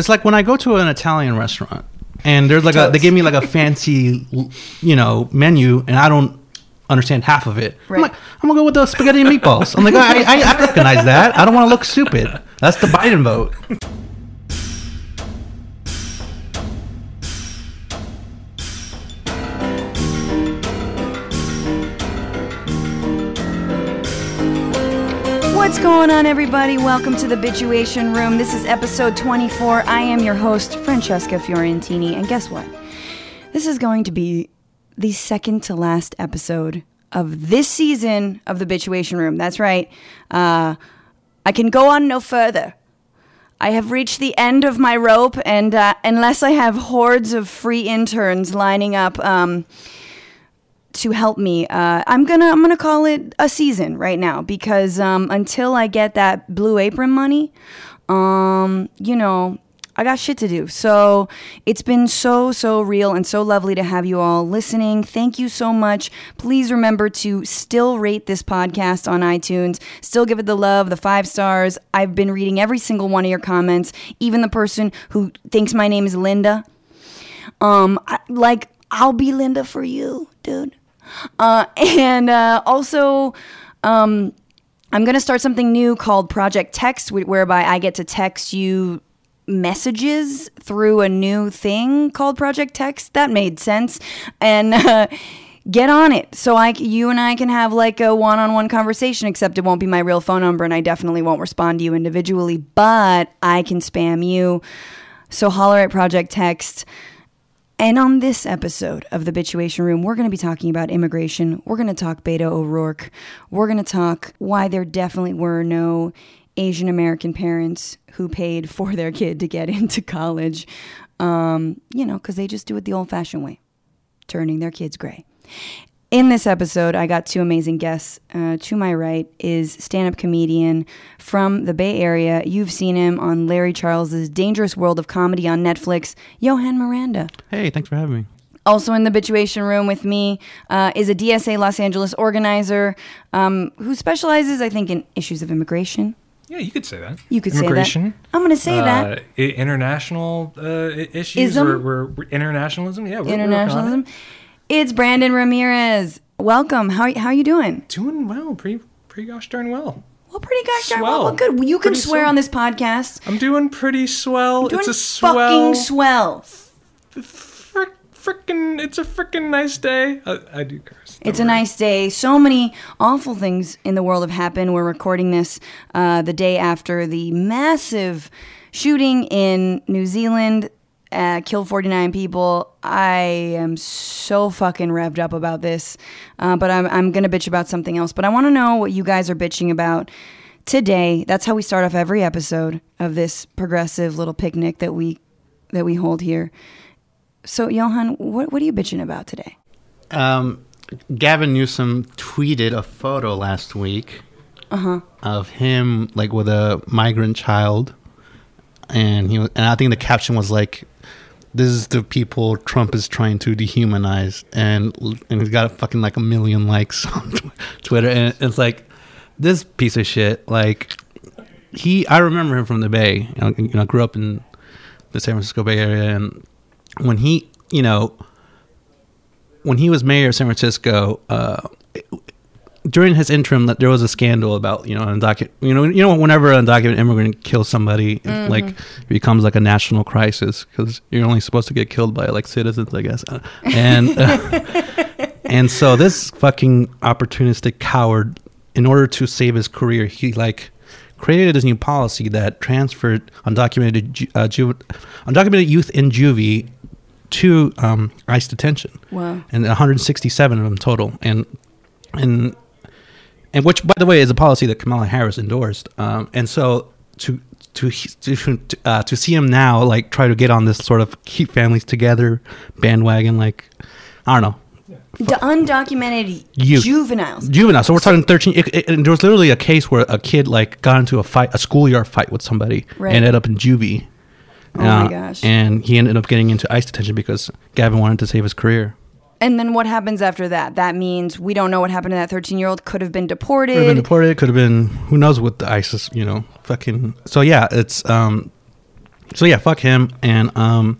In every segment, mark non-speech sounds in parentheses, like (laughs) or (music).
it's like when I go to an Italian restaurant and there's like a they give me like a fancy, you know, menu and I don't understand half of it. I'm like, I'm gonna go with the spaghetti and meatballs. I'm like, I, I, I recognize that. I don't want to look stupid. That's the Biden vote. What's going on, everybody? Welcome to the Bituation Room. This is episode 24. I am your host, Francesca Fiorentini. And guess what? This is going to be the second to last episode of this season of the Bituation Room. That's right. Uh, I can go on no further. I have reached the end of my rope, and uh, unless I have hordes of free interns lining up, um, to help me. Uh, I'm gonna I'm gonna call it a season right now because um, until I get that blue apron money, um, you know. I got shit to do. So it's been so, so real and so lovely to have you all listening. Thank you so much. Please remember to still rate this podcast on iTunes, still give it the love, the five stars. I've been reading every single one of your comments, even the person who thinks my name is Linda. Um, I, like I'll be Linda for you, dude. Uh, (laughs) and uh, also, um, I'm gonna start something new called Project Text, whereby I get to text you messages through a new thing called Project Text. That made sense, and. (laughs) Uh, Get on it, so I, you and I can have like a one-on-one conversation. Except it won't be my real phone number, and I definitely won't respond to you individually. But I can spam you. So holler at Project Text. And on this episode of the Bituation Room, we're going to be talking about immigration. We're going to talk Beto O'Rourke. We're going to talk why there definitely were no Asian American parents who paid (laughs) for their kid to get into college. Um, you know, because they just do it the old fashioned way, turning their kids gray. In this episode, I got two amazing guests. Uh, to my right is stand up comedian from the Bay Area. You've seen him on Larry Charles's Dangerous World of Comedy on Netflix, Johan Miranda. Hey, thanks for having me. Also in the Bituation Room with me uh, is a DSA Los Angeles organizer um, who specializes, I think, in issues of immigration. Yeah, you could say that. You could say that. Immigration. I'm going to say that. Uh, i- international uh, issues Ism? or, we're, we're- internationalism. Yeah, we're, we're Internationalism. it. It's Brandon Ramirez. Welcome. How how you doing? Doing well, pretty pretty gosh darn well. Well, pretty gosh darn Swell. well. well. Good. You can Pretty swear swell. on this podcast. I'm doing pretty swell. Doing it's a fucking swell. swell. frick, frickin' it's a frickin' nice day. I, I do curse. Don't It's a nice day. So many awful things in the world have happened. We're recording this uh, the day after the massive shooting in New Zealand. Uh, killed 49 people. I am so fucking revved up about this, uh, but I'm, I'm gonna bitch about something else. But I want to know what you guys are bitching about today. That's how we start off every episode of this progressive little picnic that we that we hold here. So, Johan, what what are you bitching about today? Um, Gavin Newsom tweeted a photo last week of him like with a migrant child, and he was, and I think the caption was like, "This is the people Trump is trying to dehumanize," and and he's got fucking like a million likes (laughs) on Twitter, and it's like this piece of shit. Like he, I remember him from the Bay. You know, you know, I grew up in the San Francisco Bay Area, and when he, you know when he was mayor of San Francisco, uh, during his interim, that there was a scandal about you know undocumented, you know, you know, whenever an undocumented immigrant kills somebody, it, like becomes like a national crisis because you're only supposed to get killed by like citizens, I guess, Uh, and (laughs) and so this fucking opportunistic coward, in order to save his career, he like created this new policy that transferred undocumented ju- uh, ju- undocumented youth in juvie to um, ICE detention. Wow. And 167 of them total. And and and which, by the way, is a policy that Kamala Harris endorsed. Um, and so to to to uh, to see him now like try to get on this sort of keep families together bandwagon, like I don't know. The undocumented Youth. juveniles. Juvenile. So we're talking 13. It, it, and there was literally a case where a kid like got into a fight, a schoolyard fight with somebody, Right. and ended up in juvie. Oh my gosh. And he ended up getting into ICE detention because Gavin wanted to save his career. And then what happens after that? That means we don't know what happened to that 13 year old. Could have been deported. Could have been deported. Could have been who knows what the ISIS. You know, fucking. So yeah, it's um, So yeah, fuck him. And um,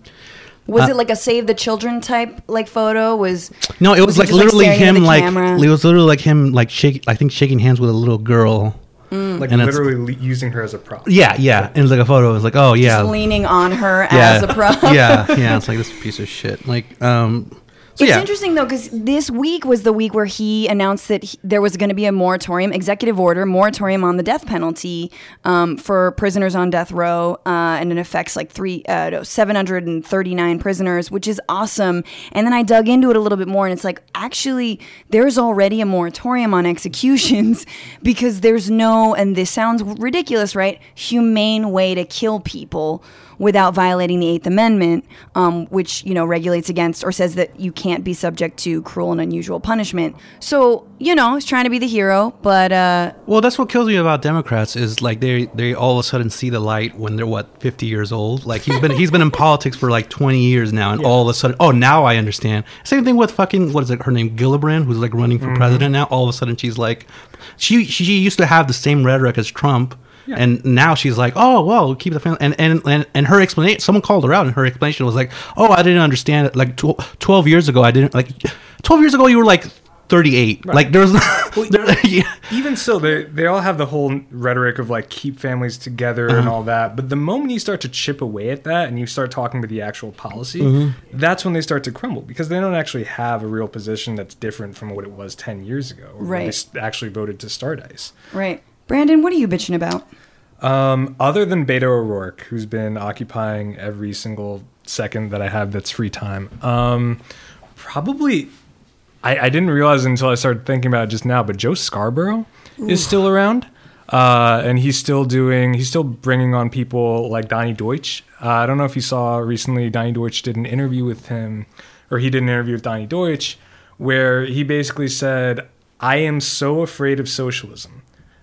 Was Uh, it like a save the children type like photo? Was no, it was, Was like just, like, literally him like camera? it was literally like him like shake I think shaking hands with a little girl. Like And literally le- using her as a prop. Yeah, yeah. And it was like a photo. It was like, oh yeah, just leaning on her yeah, as a prop? yeah, (laughs) yeah. It's like this piece of shit. Like, um, so It's yeah. interesting though because this week was the week where he announced that he, there was going to be a moratorium, executive order, moratorium on the death penalty um, for prisoners on death row, uh, and it affects like three, uh, no, seven hundred and thirty nine prisoners, which is awesome. And then I dug into it a little bit more, and it's like actually there's already a moratorium on executions (laughs) because there's no, and this sounds ridiculous, right? Humane way to kill people without violating the Eighth Amendment, um, which you know regulates against or says that you can't be subject to cruel and unusual punishment. So you know, he's trying to be the hero, but uh, Well, that's what kills me about Democrats is like they they all of a sudden see the light when they're what fifty years old. Like he's been he's been in (laughs) politics for like twenty years now, and all of a sudden, oh, now I understand. Same thing with fucking what is it? Her name Gillibrand, who's like running for president now. All of a sudden, she's like, she she used to have the same rhetoric as Trump. And now she's like, oh well, keep the family. And and and, and her explanation, someone called her out, and her explanation was like, oh, I didn't understand it. Like tw- twelve years ago, I didn't like. Twelve years ago, you were like thirty eight. Like there's, (laughs) (laughs) there, yeah. Even so they they all have the whole rhetoric of like keep families together and Uh-huh. all that. But the moment you start to chip away at that and you start talking about the actual policy, Mm-hmm. that's when they start to crumble because they don't actually have a real position that's different from what it was ten years ago. when Right. They actually voted to start ICE. right, Brandon, what are you bitching about? Um, other than Beto O'Rourke, who's been occupying every single second that I have that's free time, um, probably I, I didn't realize until I started thinking about it just now, but Joe Scarborough is still around. Uh, and he's still doing, he's still bringing on people like Donnie Deutsch. Uh, I don't know if you saw recently, Donnie Deutsch did an interview with him, or he did an interview with Donnie Deutsch, where he basically said, I am so afraid of socialism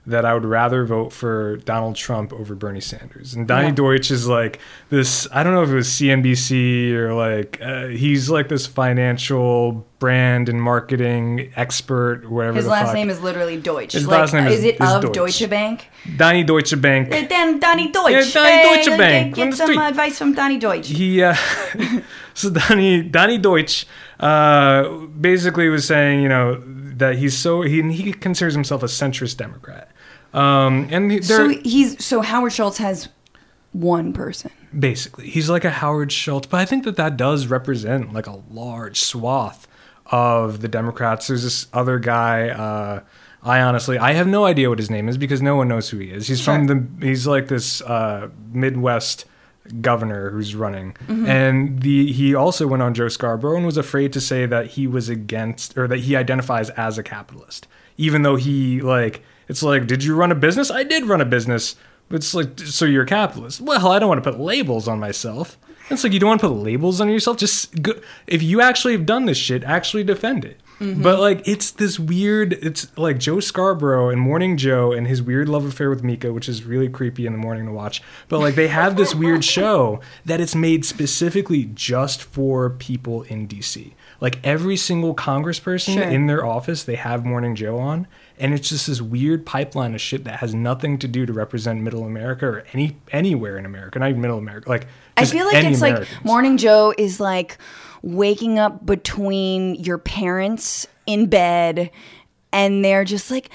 that I would rather vote for Donald Trump over Bernie Sanders. And Donnie Yeah. Deutsch is like this, I don't know if it was CNBC or like, uh, he's like this financial brand and marketing expert, whatever His last fuck. name is literally Deutsch. His like, last name is- is it is of Deutsch. Deutsche Bank? Donnie Deutsche Bank. Uh, Deutsch. Yeah, Donnie Hey, Deutsche get- Bank, Get, the some street. advice from Donnie Deutsch. he uh, (laughs) so Donnie Donnie Deutsch uh, basically was saying you know that he's so he he considers himself a centrist Democrat. Um, and So he's so Howard Schultz has one person. basically he's like a Howard Schultz, but I think that that does represent like a large swath of the Democrats. There's this other guy. Uh, I honestly, I have no idea what his name is because no one knows who he is. He's from the. He's like this uh, Midwest governor who's running, and the he also went on Joe Scarborough and was afraid to say that he was against or that he identifies as a capitalist, even though he like it's like, did you run a business? I did run a business. It's like, so you're a capitalist. Well, I don't want to put labels on myself. It's like you don't want to put labels on yourself. Just go, if you actually have done this shit, actually defend it. Mm-hmm. But like, it's this weird. It's like Joe Scarborough and Morning Joe and his weird love affair with Mika, which is really creepy in the morning to watch. But like, they have this weird (laughs) show that it's made specifically just for people in DC. Like every single congressperson Sure. in their office, they have Morning Joe on, and it's just this weird pipeline of shit that has nothing to do to represent Middle America or any anywhere in America, not even Middle America. Like I feel like it's like Morning Joe is like waking up between your parents in bed and they're just like,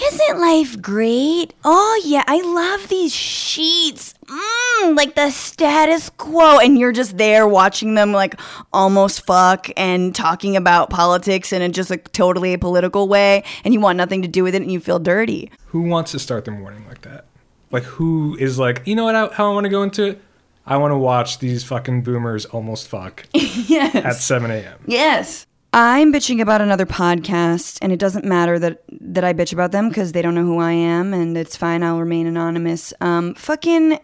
Isn't life great? Oh, yeah, I love these sheets. Mm, like the status quo. And you're just there watching them like almost fuck and talking about politics in a just like totally apolitical way. And you want nothing to do with it and you feel dirty. Who wants to start their morning like that? Like who is like, you know what? How, how I want to go into it? I want to watch these fucking boomers almost fuck (laughs) yes. at 7 a.m. Yes. I'm bitching about another podcast, and it doesn't matter that that I bitch about them because they don't know who I am, and it's fine. I'll remain anonymous. Um, fucking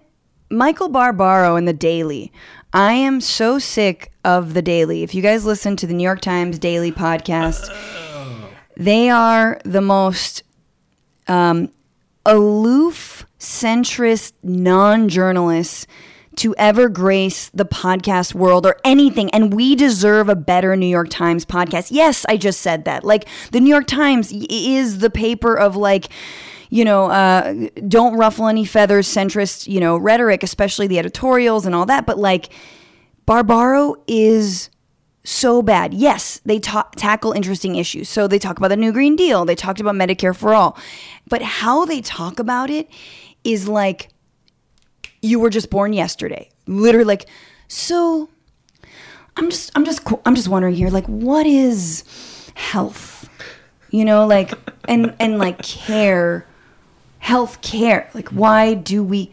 Michael Barbaro and the Daily. I am so sick of the Daily. If you guys listen to the New York Times Daily podcast, they are the most um, aloof, centrist, non journalists to ever grace the podcast world or anything. And we deserve a better New York Times podcast. Yes, I just said that. Like, the New York Times is the paper of like, you know, uh, don't ruffle any feathers, centrist, you know, rhetoric, especially the editorials and all that. But like, Barbaro is so bad. Yes, they ta- tackle interesting issues. So they talk about the New Green Deal, they talked about Medicare for All. But how they talk about it is like you were just born yesterday. Literally like so I'm just I'm just I'm just wondering here like what is health? You know, like and and like care health care. Like why do we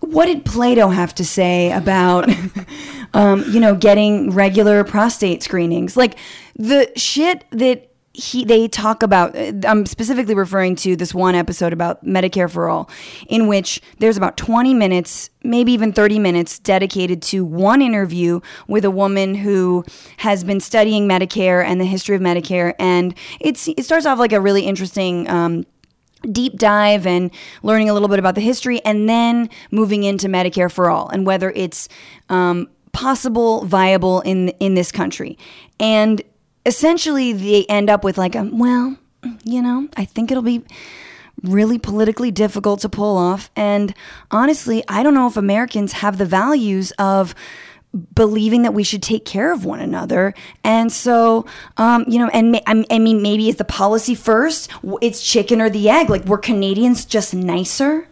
what did Plato have to say about, (laughs) um, you know, getting regular prostate screenings? Like the shit that he they talk about. I'm specifically referring to this one episode about Medicare for all, in which there's about 20 minutes, maybe even 30 minutes, dedicated to one interview with a woman who has been studying Medicare and the history of Medicare, and it's it starts off like a really interesting. Um, deep dive and learning a little bit about the history, and then moving into Medicare for all and whether it's um, possible, viable in in this country. And essentially, they end up with like, a, well, you know, I think it'll be really politically difficult to pull off. And honestly, I don't know if Americans have the values of believing that we should take care of one another. And so, um, you know, and I mean, maybe it's the policy first, it's chicken or the egg. Like, were Canadians just nicer?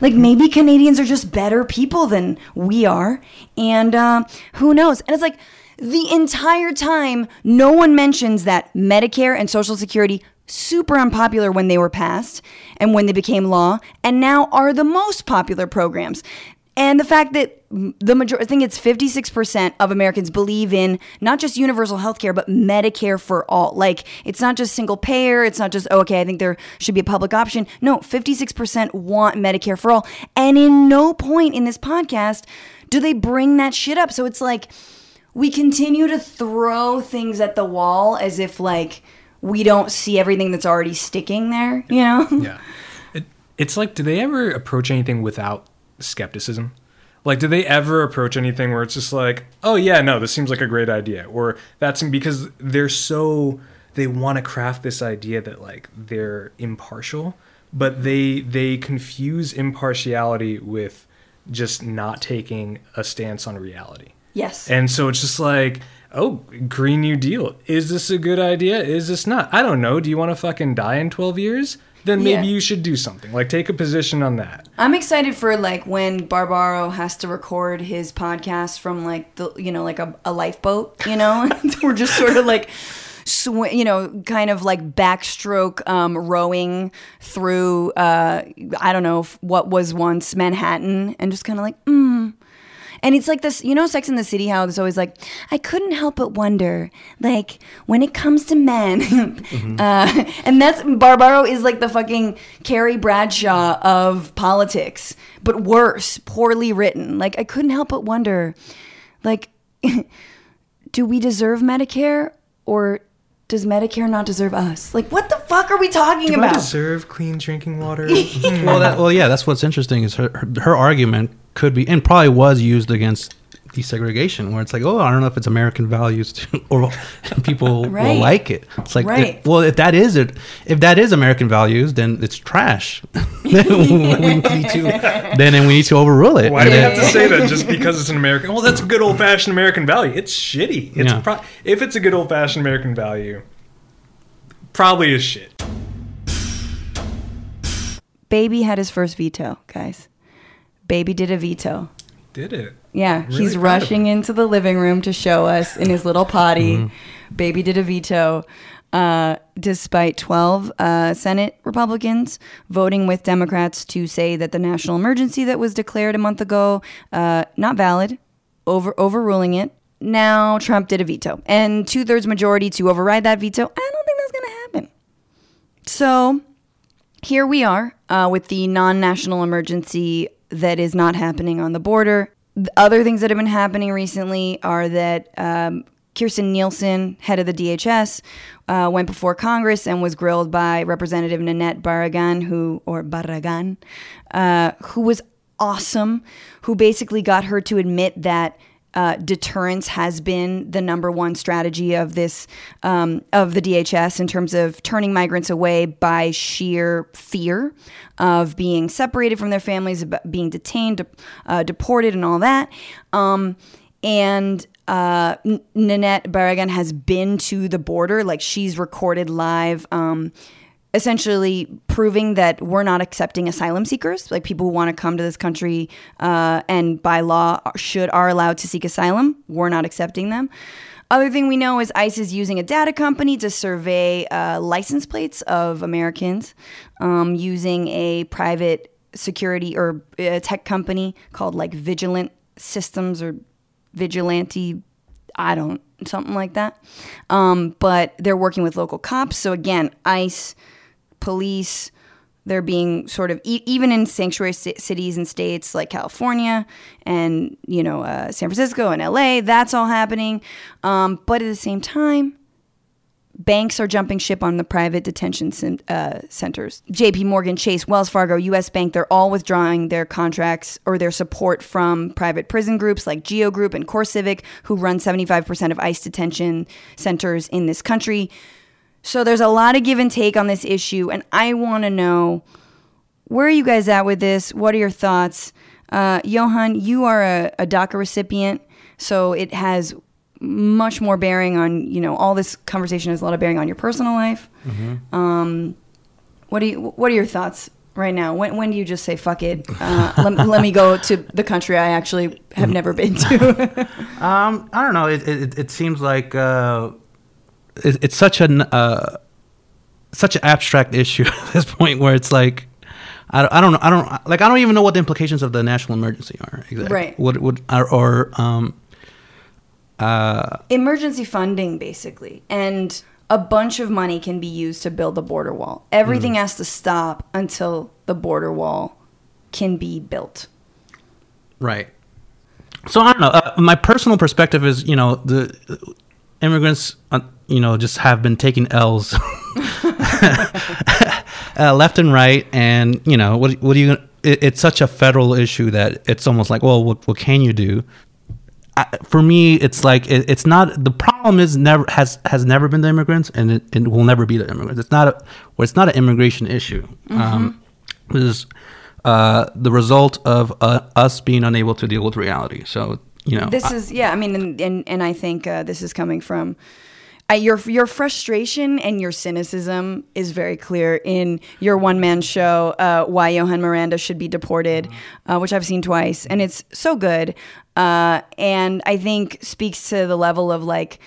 Like, maybe Canadians are just better people than we are. And um, who knows? And it's like, the entire time, no one mentions that Medicare and Social Security super unpopular when they were passed and when they became law, and now are the most popular programs. And the fact that the majority, I think it's 56% of Americans believe in not just universal health care, but Medicare for all. Like, it's not just single payer. It's not just, oh, okay, I think there should be a public option. No, 56% want Medicare for all. And in no point in this podcast do they bring that shit up. So it's like we continue to throw things at the wall as if, like, we don't see everything that's already sticking there, you know? Yeah. It, it's like, do they ever approach anything without skepticism? Like, do they ever approach anything where it's just like, oh, yeah, no, this seems like a great idea? Or that's because they're so, they want to craft this idea that, like, they're impartial, but they, they confuse impartiality with just not taking a stance on reality. Yes. And so it's just like, oh, Green New Deal. Is this a good idea? Is this not? I don't know. Do you want to fucking die in 12 years? then maybe yeah. you should do something. Like take a position on that. I'm excited for like when Barbaro has to record his podcast from like the you know like a, a lifeboat. You know, (laughs) we're just sort of like. Sw- you know, kind of like backstroke um, rowing through, uh, I don't know, what was once Manhattan, and just kind of like, mm, and it's like this, you know, Sex in the City, how it's always like, I couldn't help but wonder, like, when it comes to men. (laughs) mm-hmm. uh, and that's, Barbaro is like the fucking Carrie Bradshaw of politics, but worse, poorly written. Like, I couldn't help but wonder, like, (laughs) do we deserve Medicare or does Medicare not deserve us? Like, what the fuck are we talking Do about? I deserve clean drinking water? (laughs) well, that, well, yeah, that's what's interesting is her, her, her argument could be and probably was used against desegregation where it's like oh i don't know if it's american values too, (laughs) or people right. will like it. It's like right. well if that is it if that is american values then it's trash. (laughs) Then we need to then, then we need to overrule it. Why do you have to say that? (laughs) Just because it's an american well that's a good old-fashioned american value. It's shitty. It's yeah. pro- if it's a good old-fashioned american value probably is shit. Baby had his first veto guys Baby did a veto. Did it? Yeah, really he's rushing into the living room to show us in his little potty. Mm-hmm. Baby did a veto. Uh, despite 12 uh, Senate Republicans voting with Democrats to say that the national emergency that was declared a month ago uh, not valid, over overruling it. Now Trump did a veto, and two thirds majority to override that veto. I don't think that's going to happen. So here we are uh, with the non national emergency that is not happening on the border. Other things that have been happening recently are that um, Kirstjen Nielsen, head of the DHS, uh, went before Congress and was grilled by Representative Nanette Barragan, who or Barragan, uh, who was awesome, who basically got her to admit that uh, deterrence has been the number one strategy of this um, of the DHS in terms of turning migrants away by sheer fear of being separated from their families, being detained, uh, deported, and all that. Um, and uh, Nanette Barragán has been to the border, like she's recorded live. Um, essentially proving that we're not accepting asylum seekers, like people who want to come to this country uh, and by law should are allowed to seek asylum. We're not accepting them. Other thing we know is ICE is using a data company to survey uh, license plates of Americans um, using a private security or a tech company called like Vigilant Systems or Vigilante. I don't something like that. Um, but they're working with local cops. So again, ICE police. They're being sort of e- even in sanctuary c- cities and states like California and you know uh, San Francisco and LA. That's all happening, um, but at the same time, banks are jumping ship on the private detention uh, centers. JP Morgan, Chase, Wells Fargo, US Bank, they're all withdrawing their contracts or their support from private prison groups like Geo Group and CoreCivic, who run 75% of ICE detention centers in this country. So there's a lot of give and take on this issue, and I want to know where are you guys at with this? What are your thoughts? Uh, Johan, you are a, a DACA recipient, so it has much more bearing on you know all this conversation has a lot of bearing on your personal life. Mm-hmm. Um, what do you What are your thoughts right now? When when do you just say fuck it? Uh, let, let me go to the country I actually have never been to. (laughs) um, I don't know. It it, it seems like. Uh, it, it's such an uh, such an abstract (laughs) issue at this point where it's like I, I don't know I don't like I don't even know what the implications of the national emergency are exactly right. what would or, or um uh emergency funding basically. And a bunch of money can be used to build the border wall. Everything mm. has to stop until the border wall can be built. Right. So I don't know. Uh, my personal perspective is, you know, the immigrants uh, you know, just have been taking L's (laughs) uh, left and right. And, you know, what, what are you it, it's such a federal issue that it's almost like, well, what, what can you do? I, for me, it's like it, it's not the problem is never has has never been the immigrants, and it, it will never be the immigrants. It's not a well, it's not an immigration issue. Mm-hmm. Um, this is uh, the result of uh, us being unable to deal with reality. So you know, this I, is yeah. I mean, and and, and I think uh, this is coming from I, your your frustration and your cynicism is very clear in your one man show, uh, "Why Johan Miranda Should Be Deported," uh, which I've seen twice, and it's so good. Uh, and I think speaks to the level of like,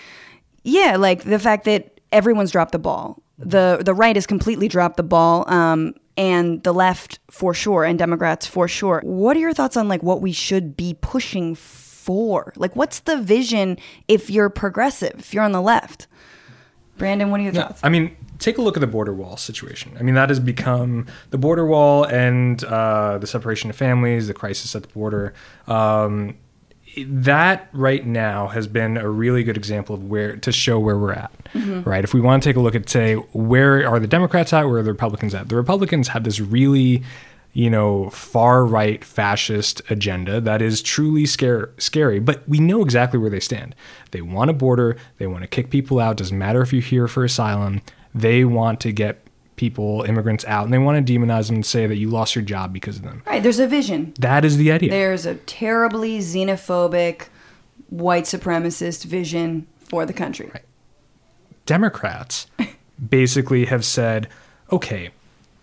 yeah, like the fact that everyone's dropped the ball. the The right has completely dropped the ball. Um, and the left for sure, and Democrats for sure. What are your thoughts on like what we should be pushing for? Like, what's the vision if you're progressive, if you're on the left? Brandon, what are your yeah, thoughts? I mean, take a look at the border wall situation. I mean, that has become the border wall and uh, the separation of families, the crisis at the border. Um, that right now has been a really good example of where to show where we're at, mm-hmm. right? If we want to take a look at, say, where are the Democrats at, where are the Republicans at? The Republicans have this really you know, far right fascist agenda that is truly scare, scary. But we know exactly where they stand. They want a border, they want to kick people out, doesn't matter if you're here for asylum. They want to get people, immigrants out, and they want to demonize them and say that you lost your job because of them. Right, there's a vision. That is the idea. There's a terribly xenophobic, white supremacist vision for the country. Right. Democrats (laughs) basically have said, okay,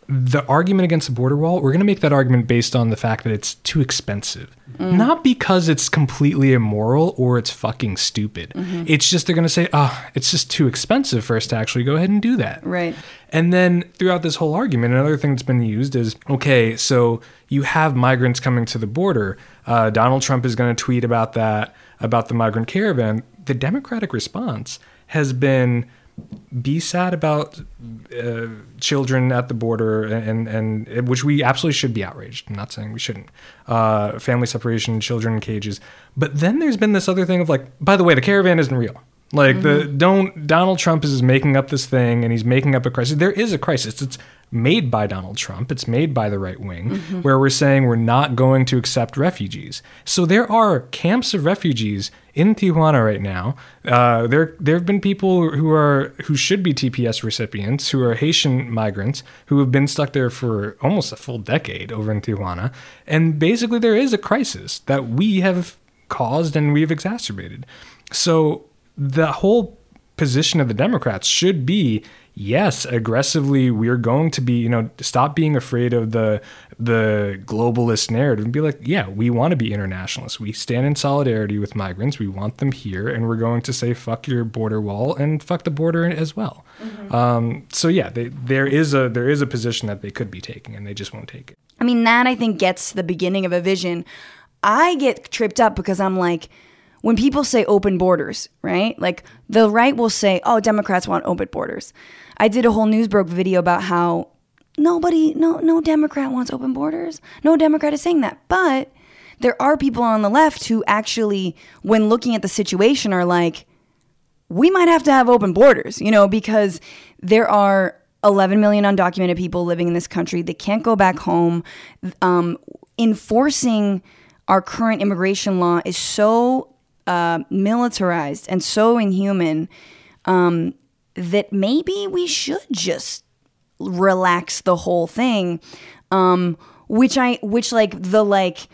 the argument against the border wall, we're going to make that argument based on the fact that it's too expensive. Mm. Not because it's completely immoral or it's fucking stupid. Mm-hmm. It's just they're going to say, oh, it's just too expensive for us to actually go ahead and do that. Right. And then throughout this whole argument, another thing that's been used is okay, so you have migrants coming to the border. Uh, Donald Trump is going to tweet about that, about the migrant caravan. The Democratic response has been be sad about uh, children at the border, and, and, and which we absolutely should be outraged. I'm not saying we shouldn't. Uh, family separation, children in cages, but then there's been this other thing of like, by the way, the caravan isn't real. Like the don't Donald Trump is making up this thing and he's making up a crisis. There is a crisis. It's made by Donald Trump. It's made by the right wing, where we're saying we're not going to accept refugees. So there are camps of refugees in Tijuana right now. Uh, there there have been people who are who should be TPS recipients who are Haitian migrants who have been stuck there for almost a full decade over in Tijuana, and basically there is a crisis that we have caused and we've exacerbated. So the whole position of the Democrats should be yes, aggressively we're going to be, you know, stop being afraid of the the globalist narrative and be like, yeah, we want to be internationalists. We stand in solidarity with migrants. We want them here and we're going to say fuck your border wall and fuck the border as well. Um, so yeah, they, there is a there is a position that they could be taking and they just won't take it. I mean, that I think gets to the beginning of a vision. I get tripped up because I'm like, when people say open borders, right? Like the right will say, oh, Democrats want open borders. I did a whole Newsbroke video about how nobody, no, no Democrat wants open borders. No Democrat is saying that. But there are people on the left who actually, when looking at the situation, are like, we might have to have open borders, you know, because there are 11 million undocumented people living in this country. They can't go back home. Um, enforcing our current immigration law is so uh, militarized and so inhuman um, that maybe we should just relax the whole thing. Um, which I, which like the like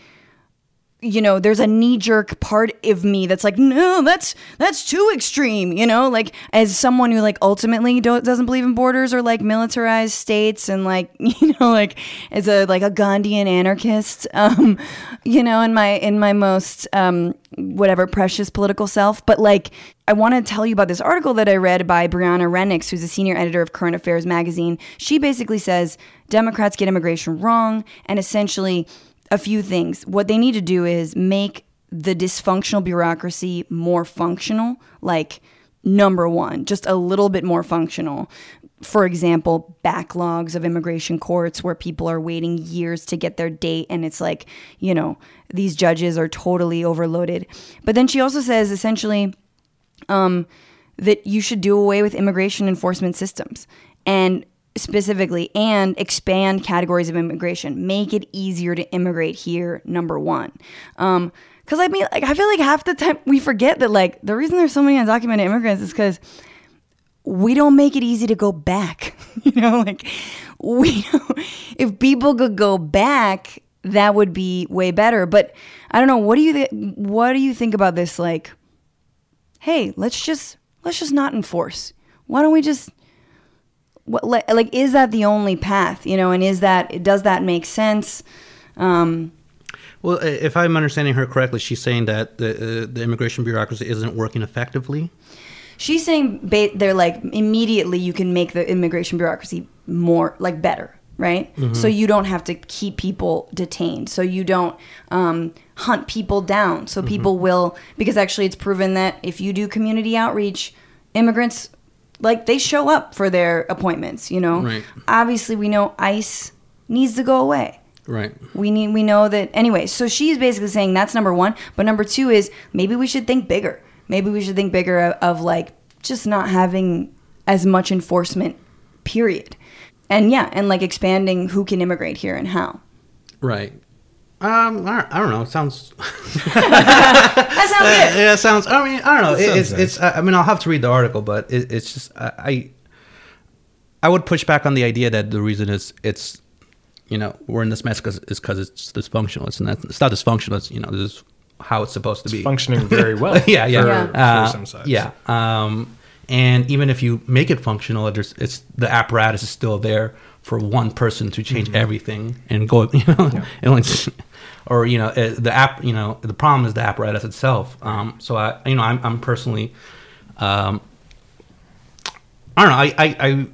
you know there's a knee jerk part of me that's like no that's that's too extreme you know like as someone who like ultimately doesn't believe in borders or like militarized states and like (laughs) you know like as a like a gandhian anarchist um you know in my in my most um whatever precious political self but like I want to tell you about this article that I read by Brianna Rennix, who's a senior editor of Current Affairs magazine. She basically says Democrats get immigration wrong, and essentially a few things. What they need to do is make the dysfunctional bureaucracy more functional, like number one, just a little bit more functional. For example, backlogs of immigration courts where people are waiting years to get their date, and it's like, you know, these judges are totally overloaded. But then she also says essentially um, that you should do away with immigration enforcement systems and specifically and expand categories of immigration. Make it easier to immigrate here number one. Um because i mean like i feel like half the time we forget that like the reason there's so many undocumented immigrants is because we don't make it easy to go back. (laughs) You know like we if people could go back that would be way better. But i don't know what do you th- what do you think about this like hey let's just let's just not enforce. Why don't we just what like, is that the only path you know and is that does that make sense? Um Well, if I'm understanding her correctly, she's saying that the uh, the immigration bureaucracy isn't working effectively. she's saying ba- they're like immediately you can make the immigration bureaucracy more like better right? So you don't have to keep people detained. So you don't um, hunt people down. So people will because actually it's proven that if you do community outreach immigrants like they show up for their appointments you know Right. obviously we know ice needs to go away Right. we need we know that anyway so she's basically saying that's number one but number two is maybe we should think bigger maybe we should think bigger of, of like just not having as much enforcement period and yeah and like expanding who can immigrate here and how Right. Um, I don't, I don't know. It sounds. (laughs) that sounds good yeah, it sounds. I mean, I don't know. That It, sounds it's. nice. It's. I I mean, I'll have to read the article, but it, it's just. I, I. I would push back on the idea that the reason is it's, you know, we're in this mess cause, is because it's dysfunctional. It's not. It's not dysfunctional. It's you know, this is how it's supposed to be. Functioning very well. (laughs) yeah, yeah, For, Yeah. for Uh, some sides. Yeah. Um, and even if you make it functional, there's it's the apparatus is still there for one person to change Mm-hmm. everything and go, (laughs) you know, and like, or you know, uh, the app, you know, the problem is the apparatus itself. Um, so I, you know, I'm, I'm personally, um, I don't know, I, I, I,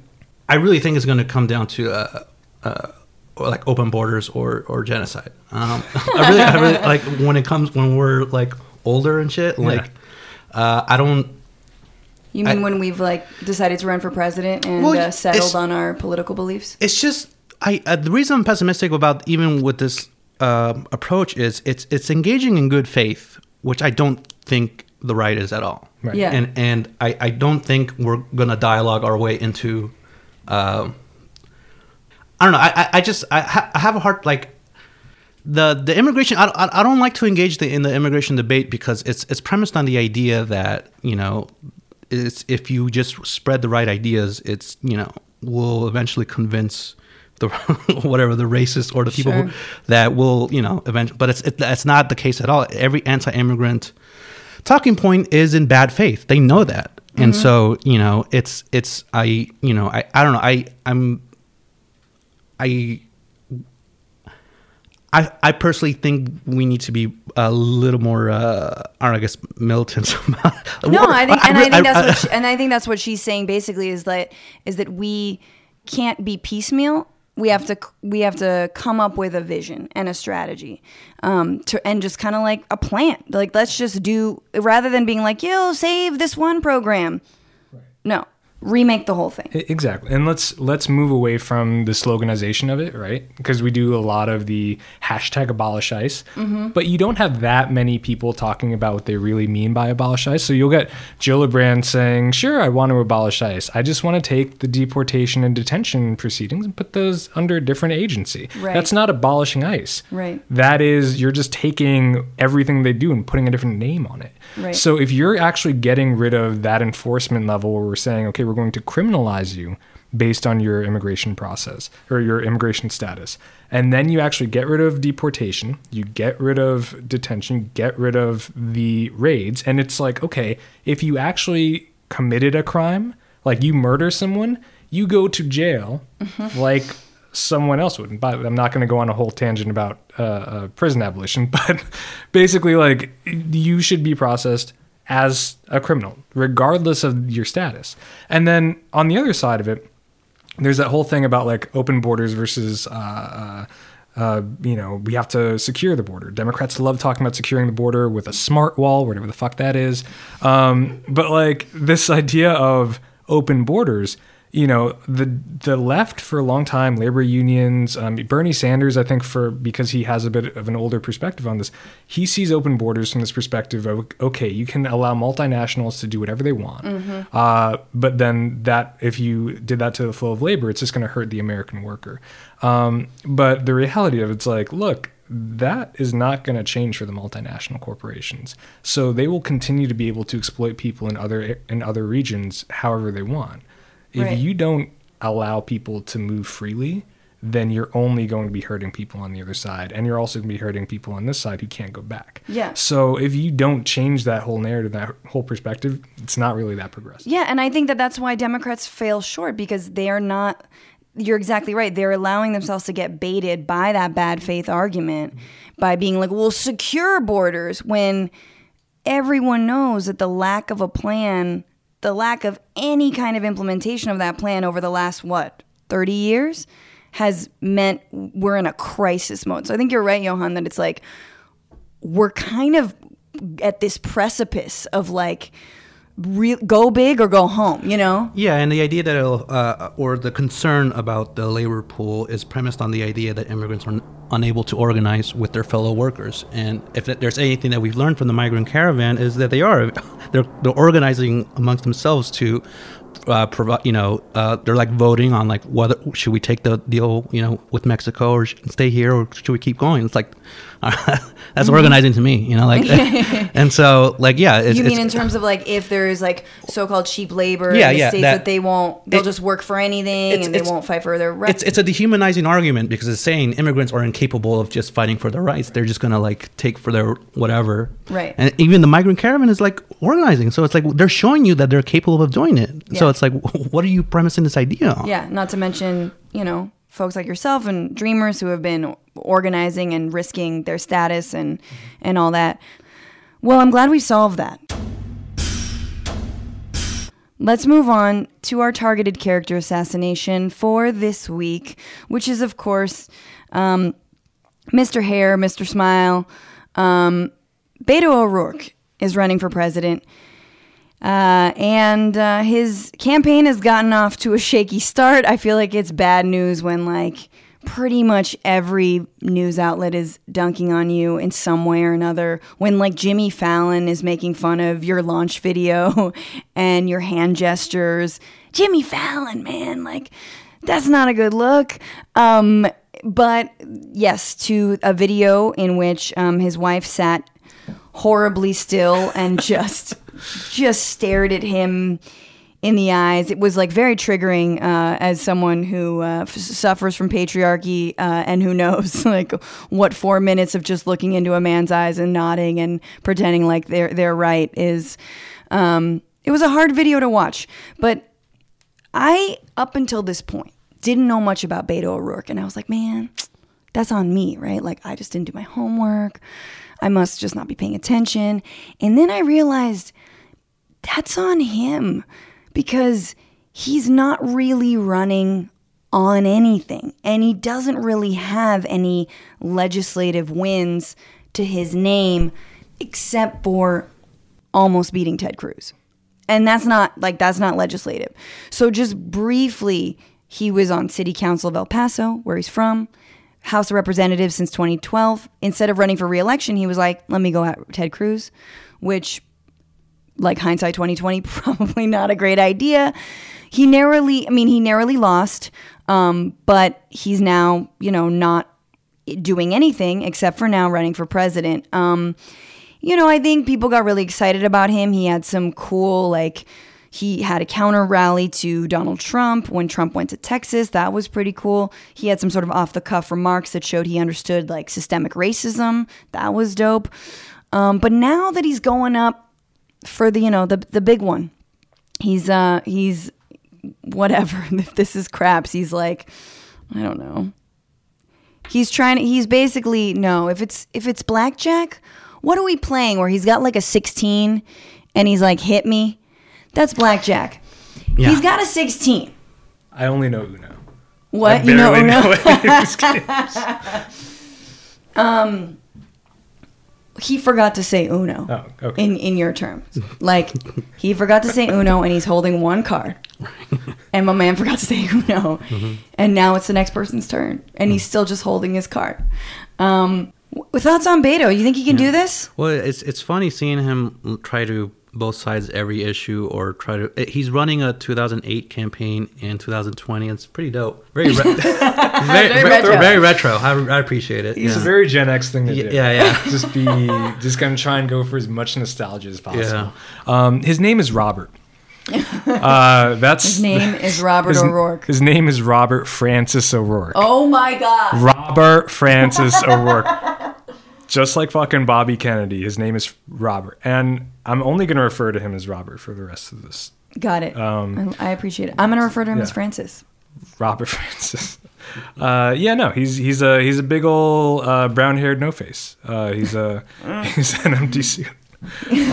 I really think it's going to come down to, uh, uh, like open borders or, or genocide. Um, (laughs) I really, I really like when it comes when we're like older and shit. Like, uh, I don't. you mean I- when we've like decided to run for president and Well, uh, settled on our political beliefs It's just I. Uh, the reason I'm pessimistic about even with this um approach is it's it's engaging in good faith, which I don't think the right is at all. Right. Yeah. And and I, I don't think we're gonna dialogue our way into. Um, I don't know. I I, I just I, ha- I have a hard like. The, the immigration I, I, I don't like to engage the, in the immigration debate because it's it's premised on the idea that you know it's if you just spread the right ideas it's you know will eventually convince the (laughs) whatever the racists or the people Sure. who, that will you know eventually but it's it, that's not the case at all every anti-immigrant talking point is in bad faith they know that and so you know it's it's i you know i i don't know i i'm i I, I personally think we need to be a little more, uh, I don't know, I guess, militant. (laughs) No, I think, and I, really- think that's what, she, and I think that's what she's saying. Basically, is that is that we can't be piecemeal. We have to we have to come up with a vision and a strategy, um, to and just kind of like a plan. Like let's just do rather than being like, yo, save this one program. No, remake the whole thing. Exactly, and let's let's move away from the sloganization of it, right? Because we do a lot of the hashtag abolish ICE, mm-hmm. but you don't have that many people talking about what they really mean by abolish ICE. So you'll get Gillibrand saying, "Sure, I want to abolish ICE. I just want to take the deportation and detention proceedings and put those under a different agency." Right. That's not abolishing ICE. Right. That is, you're just taking everything they do and putting a different name on it. Right. So if you're actually getting rid of that enforcement level where we're saying, okay, we're going to criminalize you based on your immigration process or your immigration status, and then you actually get rid of deportation, you get rid of detention, get rid of the raids, and it's like, okay, if you actually committed a crime, like you murder someone, you go to jail like someone else would. But I'm not going to go on a whole tangent about uh, uh, prison abolition, (laughs) but basically, like you should be processed as a criminal, regardless of your status. And then on the other side of it, there's that whole thing about like open borders versus. Uh, uh, uh, you know, we have to secure the border. Democrats love talking about securing the border with a smart wall, whatever the fuck that is. Um, but like this idea of open borders, you know, the the left for a long time, labor unions, um, Bernie Sanders, I think for because he has a bit of an older perspective on this, he sees open borders from this perspective of okay, you can allow multinationals to do whatever they want, uh, but then that if you did that to the flow of labor, it's just going to hurt the American worker. Um, but the reality of it's like, look, that is not going to change for the multinational corporations. So they will continue to be able to exploit people in other in other regions however they want. If Right. you don't allow people to move freely, then you're only going to be hurting people on the other side, and you're also going to be hurting people on this side who can't go back. Yeah. So if you don't change that whole narrative, that whole perspective, it's not really that progressive. Yeah, and I think that that's why Democrats fail short because they are not. You're exactly right. They're allowing themselves to get baited by that bad faith argument by being like, "We'll secure borders," when everyone knows that the lack of a plan, the lack of any kind of implementation of that plan over the last what thirty years, has meant we're in a crisis mode. So I think you're right, Johan, that it's like we're kind of at this precipice of like re- go big or go home you know Yeah, and the idea that uh, or the concern about the labor pool is premised on the idea that immigrants are unable to organize with their fellow workers. And if there's anything that we've learned from the migrant caravan is that they are (laughs) they're they're organizing amongst themselves to uh, provide. You know, uh, they're like voting on like whether should we take the deal you know with Mexico or stay here or should we keep going. It's like (laughs) that's organizing to me. You know, like (laughs) and so like yeah, it's, you mean in terms of like if there's like so-called cheap labor Yeah, in the yeah, states that- that, they won't they'll it- just work for anything and they won't fight for their rights it's it's a dehumanizing argument because it's saying immigrants are incapable of just fighting for their rights. They're just gonna like take for their whatever. Right. And even the migrant caravan is like organizing. So it's like they're showing you that they're capable of doing it. So it's like, (laughs) what are you premising this idea on? yeah not to mention you know folks like yourself and dreamers who have been organizing and risking their status and and all that well i'm glad we solved that Let's move on to our targeted character assassination for this week, which is, of course, um, Mr. Hair, Mr. Smile. Um, Beto O'Rourke is running for president. Uh, and uh, his campaign has gotten off to a shaky start. I feel like it's bad news when, like, pretty much every news outlet is dunking on you in some way or another. When like Jimmy Fallon is making fun of your launch video (laughs) and your hand gestures, Jimmy Fallon, man, like that's not a good look. Um, but yes, to a video in which um, his wife sat horribly still and (laughs) just just stared at him in the eyes. It was like very triggering uh, as someone who uh, f- suffers from patriarchy uh, and who knows (laughs) like what four minutes of just looking into a man's eyes and nodding and pretending like they're they're right is. Um, it was a hard video to watch, but I up until this point didn't know much about Beto O'Rourke, and I was like, man, that's on me, right? Like I just didn't do my homework. I must just not be paying attention. And then I realized that's on him because he's not really running on anything and he doesn't really have any legislative wins to his name except for almost beating Ted Cruz. And that's not like that's not legislative. So just briefly, he was on city council of El Paso, where he's from, House of Representatives since 2012. Instead of running for reelection, he was like, "Let me go at Ted Cruz," which like hindsight 2020 (laughs) probably not a great idea. He narrowly i mean he narrowly lost um, but he's now you know not doing anything except for now running for president. Um, you know i think people got really excited about him. He had some cool like he had a counter rally to Donald Trump when Trump went to Texas. That was pretty cool. He had some sort of off the cuff remarks that showed he understood like systemic racism. That was dope. Um, but now that he's going up for the you know the the big one. He's uh he's whatever. (laughs) If this is craps, he's like I don't know. He's trying he's basically no, if it's if it's blackjack, what are we playing where he's got like a 16 and he's like hit me? That's blackjack. Yeah. He's got a 16. I only know Uno. What? I You know, barely Uno? know any of these games. he forgot to say Uno. Oh, okay. In in your terms, like he forgot to say Uno, and he's holding one card, (laughs) and my man forgot to say Uno, Mm-hmm. and now it's the next person's turn, and he's still just holding his card. Um, w- thoughts on Beto? You think he can do this? Well, it's it's funny seeing him try to both sides every issue or try to. eh, He's running a 2008 campaign in 2020. It's pretty dope. Very re- (laughs) (laughs) very, retro. retro. Very retro. I, I appreciate it. It's yeah. a very Gen X thing to Y- do. yeah, yeah. (laughs) just be, just gonna try and go for as much nostalgia as possible. Yeah. Um, his name is Robert. Uh, that's His name is Robert his, O'Rourke. His name is Robert Francis O'Rourke. Oh my God! Robert Francis O'Rourke. Just like fucking Bobby Kennedy, his name is Robert, and I'm only gonna refer to him as Robert for the rest of this. Got it. Um, I, I appreciate it. I'm gonna refer to him as. Francis. Robert (laughs) Francis. Uh, yeah, no, he's he's a he's a big old uh, brown haired no face. Uh, he's a (laughs) (laughs) he's an empty suit.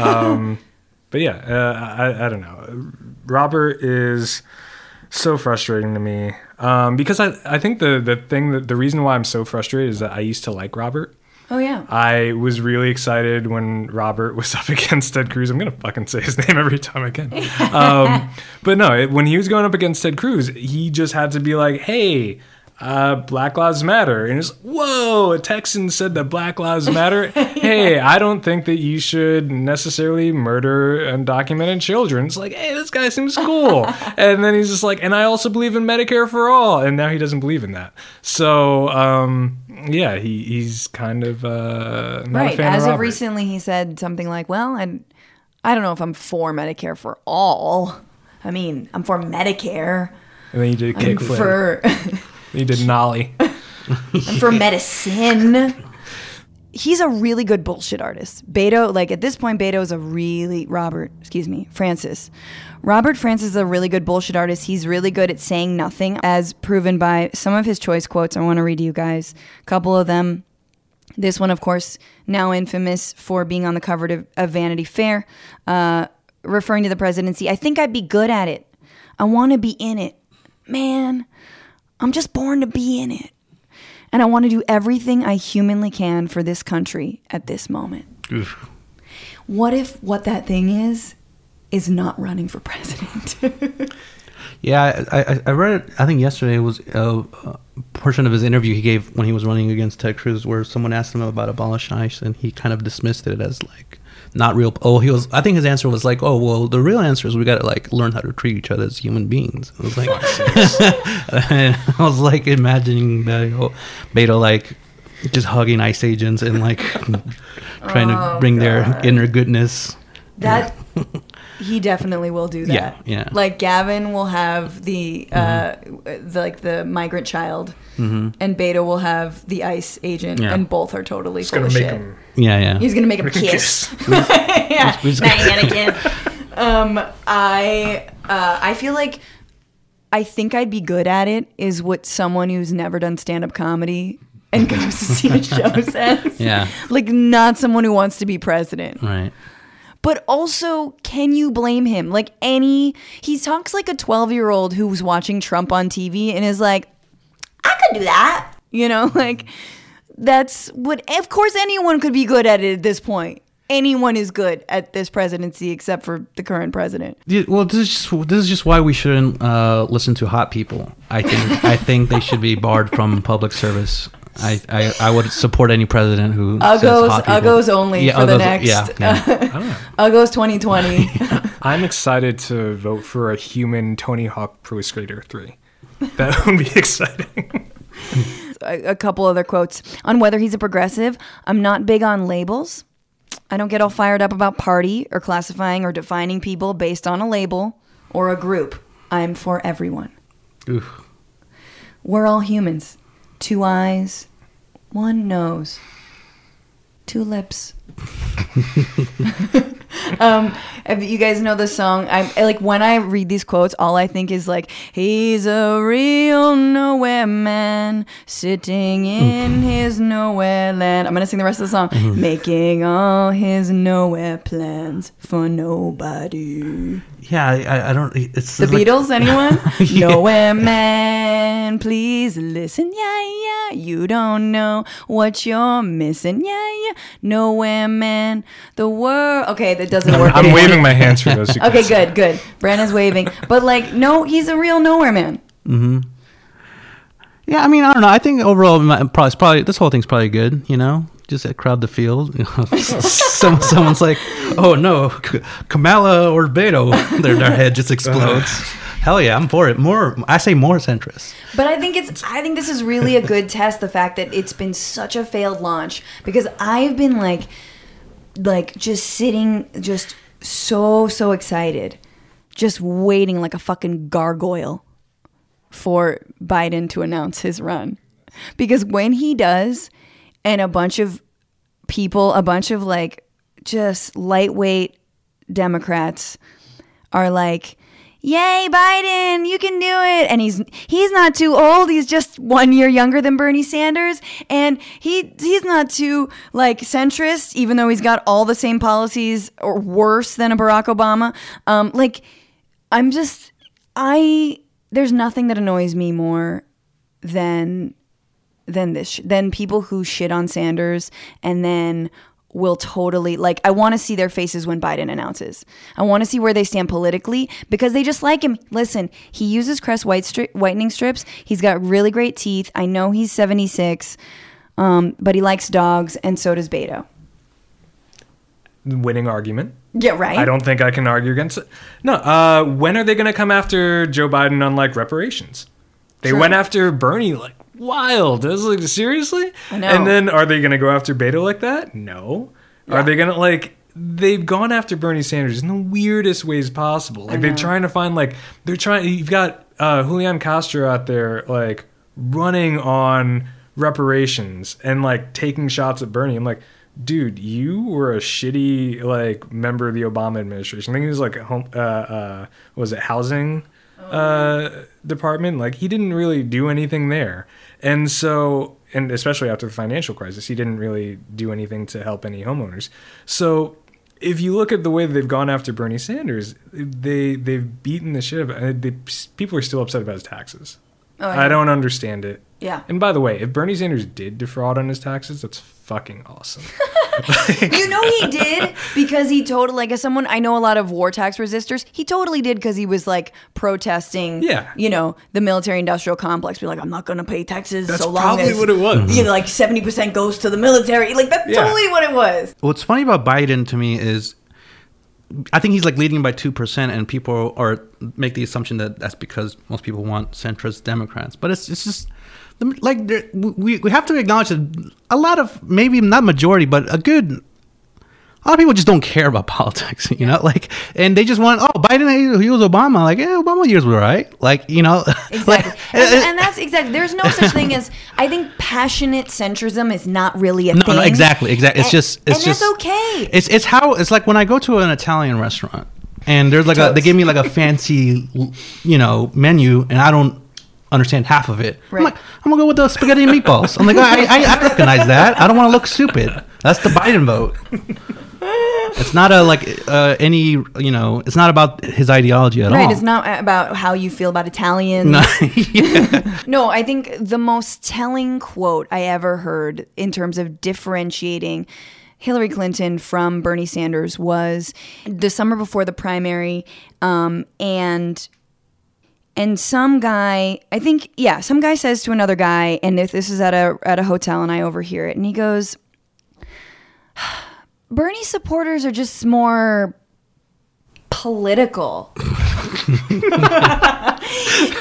Um, but yeah, uh, I I don't know. Robert is so frustrating to me um, because I I think the the thing that the reason why I'm so frustrated is that I used to like Robert. Oh yeah. I was really excited when Robert was (laughs) up against Ted Cruz. I'm gonna fucking say his (laughs) name every time I can. (laughs) Um, but no, it, when he was going up against Ted Cruz, he just had to be like, "Hey, uh, Black Lives Matter," and it's whoa, a Texan said that Black Lives Matter. (laughs) hey, I don't think that you should necessarily murder undocumented children. It's like, hey, this guy seems cool, (laughs) and then he's just like, and I also believe in Medicare for all, and now he doesn't believe in that. So. Um, yeah, he, he's kind of uh, not a right. fan As of of recently, he said something like, "Well, I, I don't know if I'm for Medicare for all. I mean, I'm for Medicare." And then he did I'm kickflip. for (laughs) He did nollie. I'm (laughs) for medicine. He's a really good bullshit artist. Beto, like at this point, Beto is a really Robert, excuse me, Francis. Robert Francis is a really good bullshit artist. He's really good at saying nothing, as proven by some of his choice quotes. I want to read to you guys a couple of them. This one, of course, now infamous for being on the cover of, of Vanity Fair, uh, referring to the presidency. I think I'd be good at it. I want to be in it. Man, I'm just born to be in it. And I want to do everything I humanly can for this country at this moment. Oof. What if what that thing is, is not running for (laughs) president? Yeah, I, I, I read it. I think yesterday it was a, a portion of his interview he gave when he was running against Ted Cruz, where someone asked him about abolish ICE, and he kind of dismissed it as like not real. Oh, he was. I think his answer was like, "Oh, well, the real answer is we got to like learn how to treat each other as human beings." I was like, and (laughs) I was like imagining that oh, Beto like just hugging ICE agents and like (laughs) trying Oh, to bring their inner goodness. That (laughs) he definitely will do that. Yeah, yeah. Like Gavin will have the uh the, like the migrant child, and Beto will have the ICE agent, Yeah. and both are totally It's full gonna of make shit. him. Yeah, yeah. He's gonna make him Make him kiss. kiss. (laughs) yeah, We just- now you gotta (laughs) kiss. Um, I uh, I feel like I think I'd be good at it. Is what someone who's never done stand up comedy and goes to see a show says. Yeah. like not someone who wants to be president. Right. But also, can you blame him? Like any, he talks like a 12 year old who's watching Trump on TV and is like, I could do that. You know, (laughs) like that's what, of course, anyone could be good at it at this point. Anyone is good at this presidency except for the current president. Yeah, well, this is just, this is just why we shouldn't uh, listen to hot people. I think I think they should be barred from public service. I, I, I would support any president who says Uggos, hot. Uggos only for the Uggos- next. Yeah, yeah. (laughs) Uggos 2020. (laughs) (laughs) I'm excited to vote for a human Tony Hawk Pro Skater 3. That would be exciting. a, a couple other quotes on whether he's a progressive. I'm not big on labels. I don't get all fired up about party or classifying or defining people based on a label or a group. I'm for everyone. Oof. We're all humans. Two eyes, one nose, two lips. (laughs) um, you guys know the song, I'm like when I read these quotes, all I think is like, "He's a real nowhere man, sitting in his nowhere land." I'm gonna sing the rest of the song, making all his nowhere plans for nobody. Yeah, I, I don't. It's The like- Beatles, anyone? (laughs) Yeah. Nowhere man, please listen. Yeah, yeah. You don't know what you're missing. Yeah, yeah. Nowhere man. The world. Okay, that doesn't work. I'm anymore. waving my hands for those. who (laughs) Okay, see. good, good. Brandon's waving. But like, no, he's a real nowhere man. Mhm. Yeah, I mean, I don't know. I think overall, my- probably, probably this whole thing's probably good. You know, just uh, crowd the field. (laughs) Some, someone's like, "Oh no, K- Kamala or Beto," (laughs) their their head just explodes. Hell yeah, I'm for it. More, I say more centrist. But I think it's I think this is really a good test the fact that it's been such a failed launch because I've been like like just sitting just so so excited just waiting like a fucking gargoyle for Biden to announce his run. Because when he does and a bunch of people, a bunch of like just lightweight Democrats are like, "Yay, Biden, you can do it." And he's he's not too old. He's just 1 year younger than Bernie Sanders, and he he's not too like centrist even though he's got all the same policies or worse than a Barack Obama. Um like I'm just I there's nothing that annoys me more than than this sh- than people who shit on Sanders and then will totally like I want to see their faces when Biden announces. I want to see where they stand politically because they just like him. Listen, he uses Crest white stri- whitening strips. He's got really great teeth. I know he's 76. Um, but he likes dogs and so does Beto. Winning argument. Yeah, right. I don't think I can argue against it. No. Uh, when are they going to come after Joe Biden on like reparations? They went after Bernie like wild. I was like, seriously? I know. And then are they going to go after Beto like that? No. Yeah. Are they going to like? They've gone after Bernie Sanders in the weirdest ways possible. Like they're trying to find like they're trying. You've got uh, Julian Castro out there like running on reparations and like taking shots at Bernie. I'm like, dude, you were a shitty like member of the Obama administration. I think he was like home, uh, uh, was it housing uh, department? Like he didn't really do anything there, and so and especially after the financial crisis, he didn't really do anything to help any homeowners. So. If you look at the way that they've gone after Bernie Sanders, they they've beaten the shit. out Of, uh, they, people are still upset about his taxes. Oh, I don't understand it. Yeah. And by the way, if Bernie Sanders did defraud on his taxes, that's fucking awesome. (laughs) you know he did because he totally like as someone I know a lot of war tax resistors. He totally did because he was like protesting. Yeah. you know the military industrial complex. Be like, I'm not going to pay taxes That's so long probably as what it was. You know, like seventy percent goes to the military. Like that's Yeah. totally what it was. What's funny about Biden to me is, I think he's like leading by two percent, and people are make the assumption that that's because most people want centrist Democrats. But it's it's just the- like there- we we have to acknowledge that a lot of maybe not majority, but a good. A lot of people just don't care about (laughs) politics, you know, like, and they just want, oh, Biden, he, was Obama, like, yeah, Obama years were right. like, you know, (laughs) Exactly. (laughs) like, and, and that's exactly. There's no such thing as. I think passionate centrism is not really a No, thing. no, exactly, exactly. It's And- just, it's and just that's okay. It's it's how it's like when I go to an Italian restaurant and there's like a they give me like a fancy, you know, menu and I don't understand half of it. Right. I'm like, I'm gonna go with the spaghetti and meatballs. I'm like, I, I, I recognize that. I don't want to look stupid. That's the Biden vote. It's not a like uh, any you know. It's not about his ideology at Right, all. it's not about how you feel about Italians. No. (laughs) (laughs) No, I think the most telling quote I ever heard in terms of differentiating Hillary Clinton from Bernie Sanders was the summer before the primary, um, and and some guy, I think, yeah, some guy says to another guy, and if this is at a at a hotel, and I overhear it, and he goes, (sighs) "Bernie supporters are just more." Political. (laughs)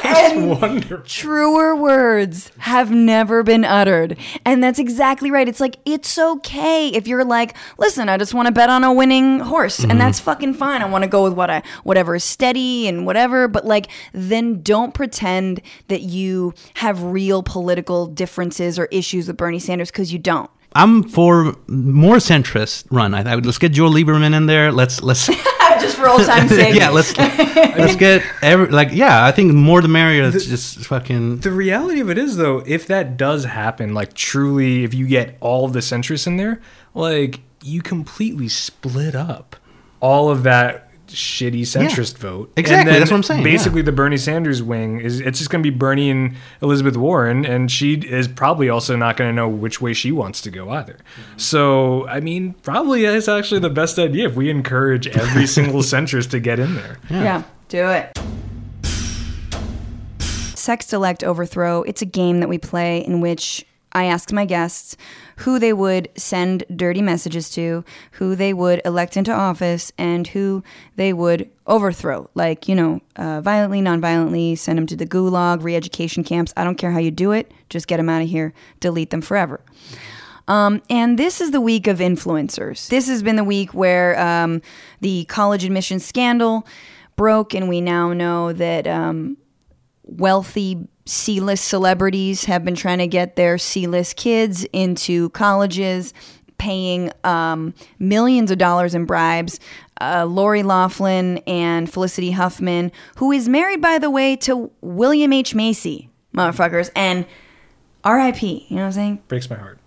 and Wonderful. truer words have never been uttered. And that's exactly right. It's like, it's okay if you're like, listen, I just want to bet on a winning horse. And that's mm-hmm. fucking fine. I want to go with what I, whatever is steady and whatever. But like, then don't pretend that you have real political differences or issues with Bernie Sanders because you don't. I'm for more centrist run. I, I would let's get Joe Lieberman in there. Let's let's (laughs) just for old time's (laughs) sake. yeah let's (laughs) let's get every like yeah. I think more the merrier. It's just fucking The reality of it is, though, if that does happen, like truly, if you get all of the centrists in there, like you completely split up all of that shitty centrist vote. exactly, And then that's what I'm saying, yeah. Basically, the Bernie Sanders wing is it's just going to be Bernie and Elizabeth Warren, and she is probably also not going to know which way she wants to go either. Mm-hmm. So, I mean, probably it's actually the best idea if we encourage every (laughs) single centrist to get in there. Yeah. do it. Sex Select Overthrow. It's a game that we play in which I ask my guests who they would send dirty messages to, who they would elect into office, and who they would overthrow. Like, you know, uh, violently, non-violently, send them to the gulag, re-education camps. I don't care how you do it. Just get them out of here. Delete them forever. Um, and this is the week of influencers. This has been the week where um, the college admission scandal broke, and we now know that um, wealthy C list celebrities have been trying to get their C list kids into colleges, paying um, millions of dollars in bribes. Uh, Lori Loughlin and Felicity Huffman, who is married, by the way, to William H. Macy, motherfuckers, and RIP. You know what I'm saying? Breaks my heart.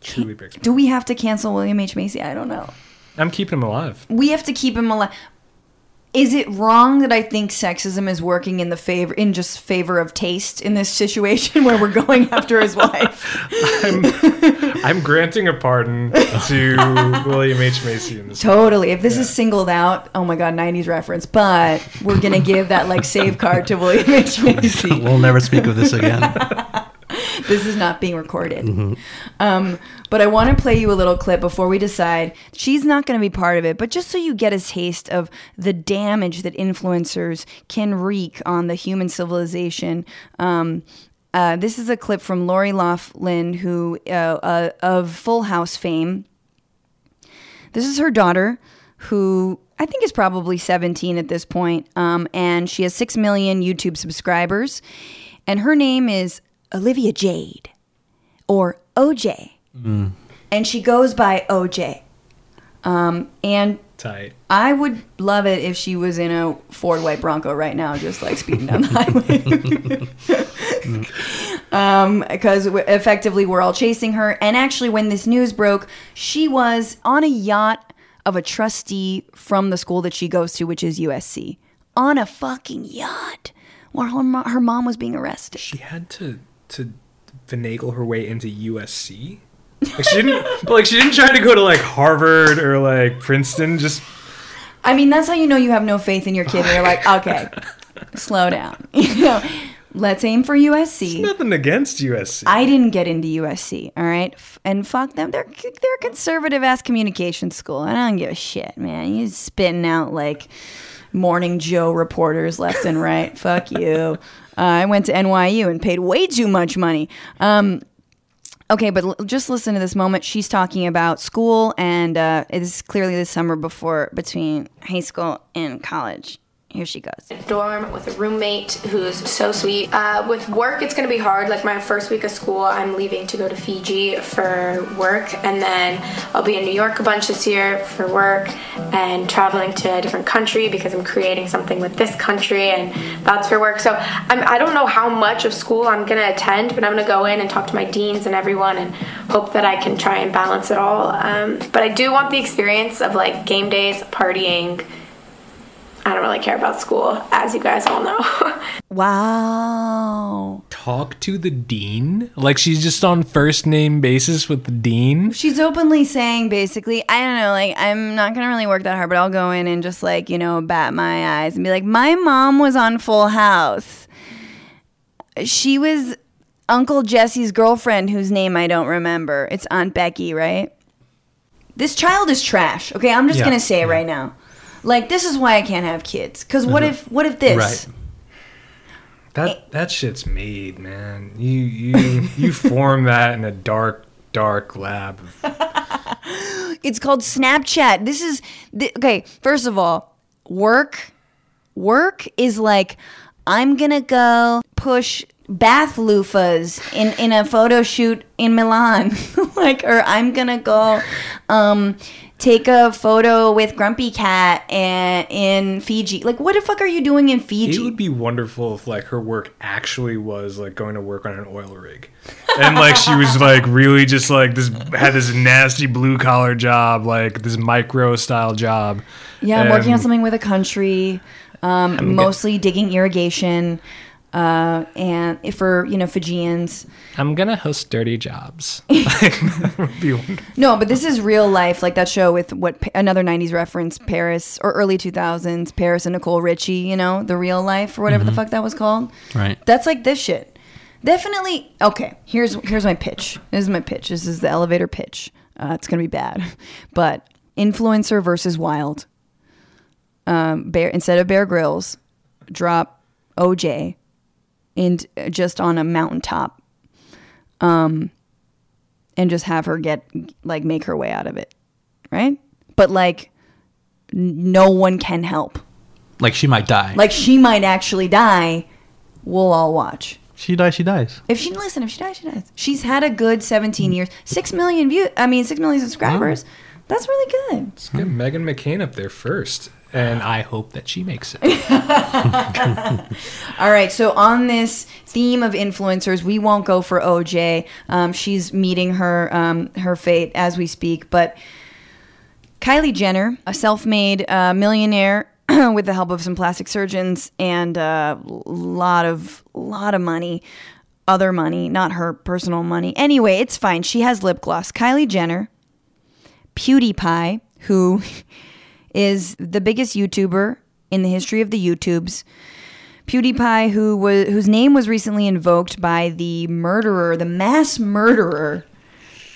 Truly breaks my Do we have to cancel William H. Macy? I don't know. I'm keeping him alive. We have to keep him alive. Is it wrong that I think sexism is working in the favor in just favor of taste in this situation (laughs) where we're going after his (laughs) wife? I'm, I'm granting a pardon to (laughs) William H. Macy in this. Totally. If this is singled out, oh my god, 90s reference, but we're going to give that like save card to William H. Oh Macy. we'll never speak of this again. (laughs) this is not being recorded. Um, but I want to play you a little clip before we decide. She's not going to be part of it, but just so you get a taste of the damage that influencers can wreak on the human civilization. Um, uh, this is a clip from Lori Loughlin, who uh, uh, of Full House fame. This is her daughter, who I think is probably 17 at this point, um, and she has 6 million YouTube subscribers. And her name is Olivia Jade or OJ. And she goes by OJ. Um, and Tight. I would love it if she was in a Ford White Bronco right now, just like speeding down the highway. (laughs) um, because we- effectively we're all chasing her. And actually, when this news broke, she was on a yacht of a trustee from the school that she goes to, which is USC, on a fucking yacht while her, her mom was being arrested. She had to to finagle her way into USC. Like she didn't, (laughs) but like she didn't try to go to like Harvard or like Princeton. Just I mean, that's how you know you have no faith in your kid. You're like, okay, slow down. (laughs) You know, let's aim for USC. nothing against USC. I didn't get into USC, all right? And fuck them. They're they're a conservative ass communication school. I don't give a shit, man. You're spitting out like morning Joe reporters left and right. (laughs) fuck you. Uh, I went to NYU and paid way too much money. Um, okay, but l- just listen to this moment. She's talking about school, and uh, it is clearly the summer before between high school and college. Here she goes. dorm with a roommate who's so sweet. Uh, with work, it's gonna be hard. Like my first week of school, I'm leaving to go to Fiji for work, and then I'll be in New York a bunch this year for work, and traveling to a different country because I'm creating something with this country, and that's for work. So I'm, I don't know how much of school I'm gonna attend, but I'm gonna go in and talk to my deans and everyone, and hope that I can try and balance it all. Um, but I do want the experience of like game days, partying. I don't really care about school, as you guys all know. (laughs) Wow. Talk to the dean. Like she's just on first name basis with the dean. She's openly saying basically, I don't know, like I'm not gonna really work that hard, but I'll go in and just like, you know, bat my eyes and be like, my mom was on Full House. She was Uncle Jesse's girlfriend whose name I don't remember. It's Aunt Becky, right? This child is trash. Okay, I'm just Yeah. gonna say it right now. Like this is why I can't have kids. Cause what if what if this? Right. That that shit's made, man. You you (laughs) you form that in a dark dark lab. (laughs) It's called Snapchat. This is th- okay. First of all, work, work is like I'm gonna go push bath loofahs in in a photo shoot in Milan, (laughs) like, or I'm gonna go um take a photo with Grumpy Cat and in Fiji. Like, what the fuck are you doing in Fiji? It would be wonderful if like her work actually was like going to work on an oil rig. And like she was (laughs) like really just like this had this nasty blue collar job, like this micro style job. yeah, I'm working on something with a country, um, mostly digging irrigation. Uh, and for you know Fijians, I'm gonna host dirty jobs. (laughs) That would be. No, but this is real life, like that show with what another '90s reference, Paris or early 2000s, Paris and Nicole Richie. You know, the real life or whatever the fuck that was called. Right. That's like this shit. Definitely. Okay, here's here's my pitch. This is my pitch. This is the elevator pitch. Uh, it's gonna be bad, (laughs) but influencer versus wild. Um, bear instead of Bear Grylls, drop OJ, and uh, just on a mountaintop um, and just have her get like make her way out of it right? But like n- no one can help. Like she might die. like she might actually die. We'll all watch. She dies, she dies. if she listen if she dies she dies. She's had a good 17 years. 6 million view i mean 6 million subscribers. That's really good. Let's get Meghan McCain up there first. And I hope that she makes it. (laughs) All right, so on this theme of influencers, we won't go for OJ. Um, she's meeting her um, her fate as we speak. But Kylie Jenner, a self-made uh, millionaire (clears throat) with the help of some plastic surgeons and a lot of lot of money, other money, not her personal money. Anyway, it's fine. She has lip gloss. Kylie Jenner, PewDiePie, who (laughs) is the biggest YouTuber in the history of the YouTubes. PewDiePie, who was whose name was recently invoked by the murderer, the mass murderer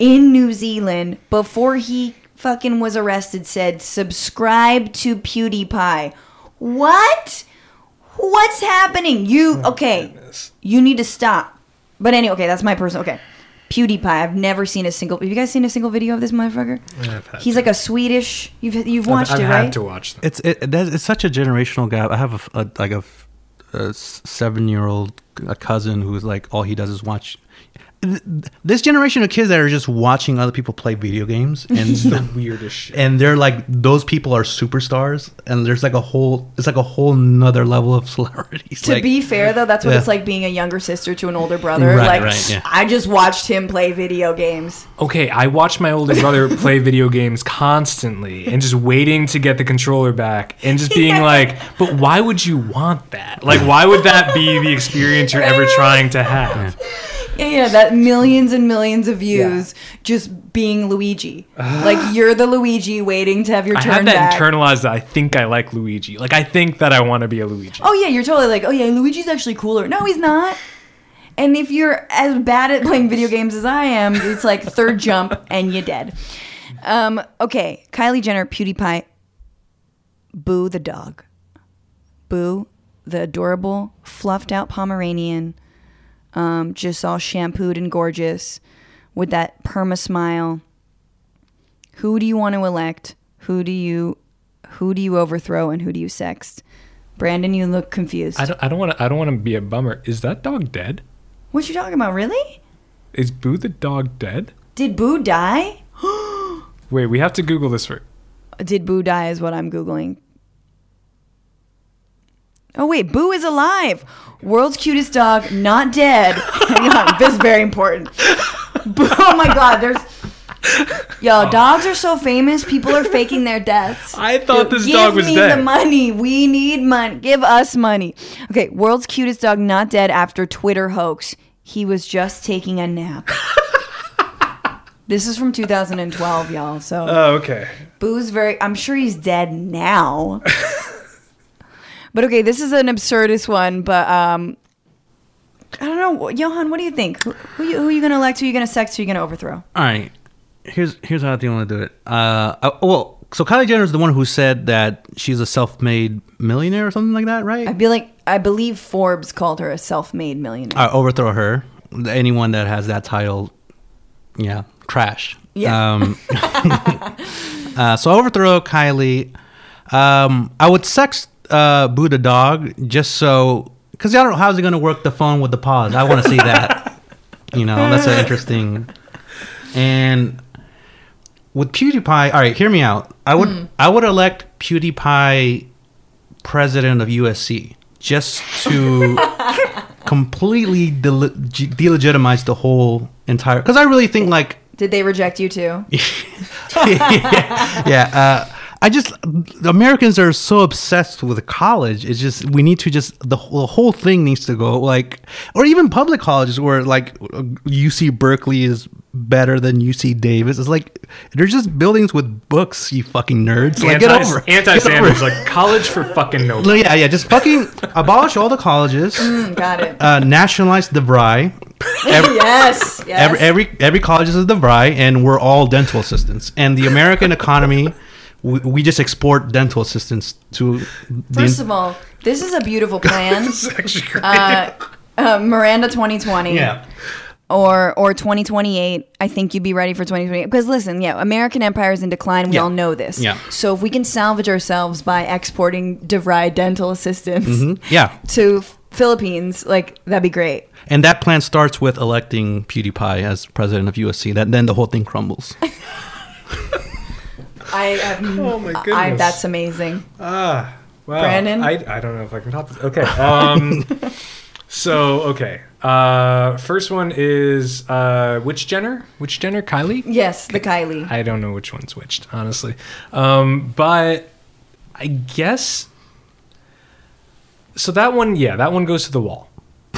in New Zealand before he fucking was arrested, said, "Subscribe to PewDiePie." What? What's happening? You oh okay? You need to stop. But anyway, okay, that's my personal. Okay, PewDiePie. I've never seen a single. Have you guys seen a single video of this motherfucker? I've had He's to. like a Swedish. You've you've I've, I've it, had right? to watch them. It's it, there's- it's such a generational gap. I have a, f- a- like a seven year old a cousin who's like all he does is watch. This generation of kids that are just watching other people play video games (laughs) and the weirdest shit. and they're like those people are superstars and there's like a whole it's like a whole nother level of (laughs) celebrities. To like, be fair, though, that's what Yeah. it's like being a younger sister to an older brother. Right, like, right, yeah. I just watched him play video games. Okay, I watched my older brother (laughs) play video games constantly and just waiting to get the controller back and just being like, but why would you want that? Like, why would that be the experience you're ever trying to have? Yeah, yeah, that millions and millions of views just being Luigi. like you're the Luigi waiting to have your turn. I turn had that back. internalized that I think I like Luigi. Like I think that I want to be a Luigi. oh yeah, you're totally like, oh yeah, Luigi's actually cooler. No, he's not. And if you're as bad at playing video games as I am, it's like third (laughs) jump and you're dead. Um, okay, Kylie Jenner, PewDiePie, Boo the dog. Boo, the adorable, fluffed out Pomeranian, um, just all shampooed and gorgeous, with that perma smile. Who do you want to elect? Who do you, who do you overthrow, and who do you sext? Brandon, you look confused. I don't. I don't want to. I don't want to be a bummer. Is that dog dead? What you talking about? Really? Is Boo the dog dead? Did Boo die? (gasps) Wait, we have to Google this for. Did Boo die? Is what I'm googling. Oh wait, Boo is alive. World's cutest dog, not dead. (laughs) Hang on, this is very important. Boo, oh my god, there's. Yo, oh. dogs are so famous. People are faking their deaths. (laughs) I thought this dog was dead. Give me the money. We need money. Give us money. Okay, world's cutest dog not dead after Twitter hoax. He was just taking a nap. (laughs) this is from 2012, y'all. So Oh, okay. Boo's very. I'm sure he's dead now. But okay, this is an absurdist one. But um, I don't know, Johan. What do you think? Who, who you who you gonna elect? Who are you gonna sex? Who are you gonna overthrow? All right. Here's here's how I think I want to do it. Uh, uh, well, so Kylie Jenner is the one who said that she's a self-made millionaire or something like that, right? I feel like I believe Forbes called her a self-made millionaire. uh, overthrow her. Anyone that has that title, yeah, trash. Yeah. Um, (laughs) (laughs) uh, so overthrow Kylie. Um, I would sex uh, the dog just so because I don't know how's it going to work the phone with the pause. I want to see that. (laughs) you know, that's an interesting. And with PewDiePie, all right, hear me out. I would I would elect PewDiePie president of USC just to (laughs) completely dele- delegitimize the whole entire. Because I really think like Did they reject you too? (laughs) yeah, uh, I just the Americans are so obsessed with college. It's just we need to just the whole, the whole thing needs to go like, or even public colleges where like UC Berkeley is better than UC Davis. It's like they're just buildings with books. You fucking nerds. Like get over. anti Get over Sanders, like college for fucking No, nobody. yeah, yeah. Just fucking (laughs) abolish all the colleges. Mm, got it. Uh, nationalize DeVry. (laughs) Every, yes. Yes. every every every college is a DeVry, and we're all dental assistants. And the American economy, we, we just export dental assistants to. The, First of all, this is a beautiful (laughs) plan. This is actually great. uh, uh, Miranda 2020. yeah, or or 2028 i think you'd be ready for 2028 because listen yeah american empire is in decline we Yeah. all know this Yeah. so if we can salvage ourselves by exporting DeVry dental assistance Mm-hmm. yeah. (laughs) to philippines like that'd be great And that plan starts with electing PewDiePie as president of USC. That then the whole thing crumbles. (laughs) i (laughs) have Oh my I, goodness. that's amazing Ah, wow. Brandon? I, I don't know if I can top this. Okay. Um, (laughs) so, okay. Uh, first one is uh, which Jenner? Which Jenner? Kylie? yes the kylie I don't know which one's which, honestly. Um, but I guess. So that one, yeah, that one goes to the wall.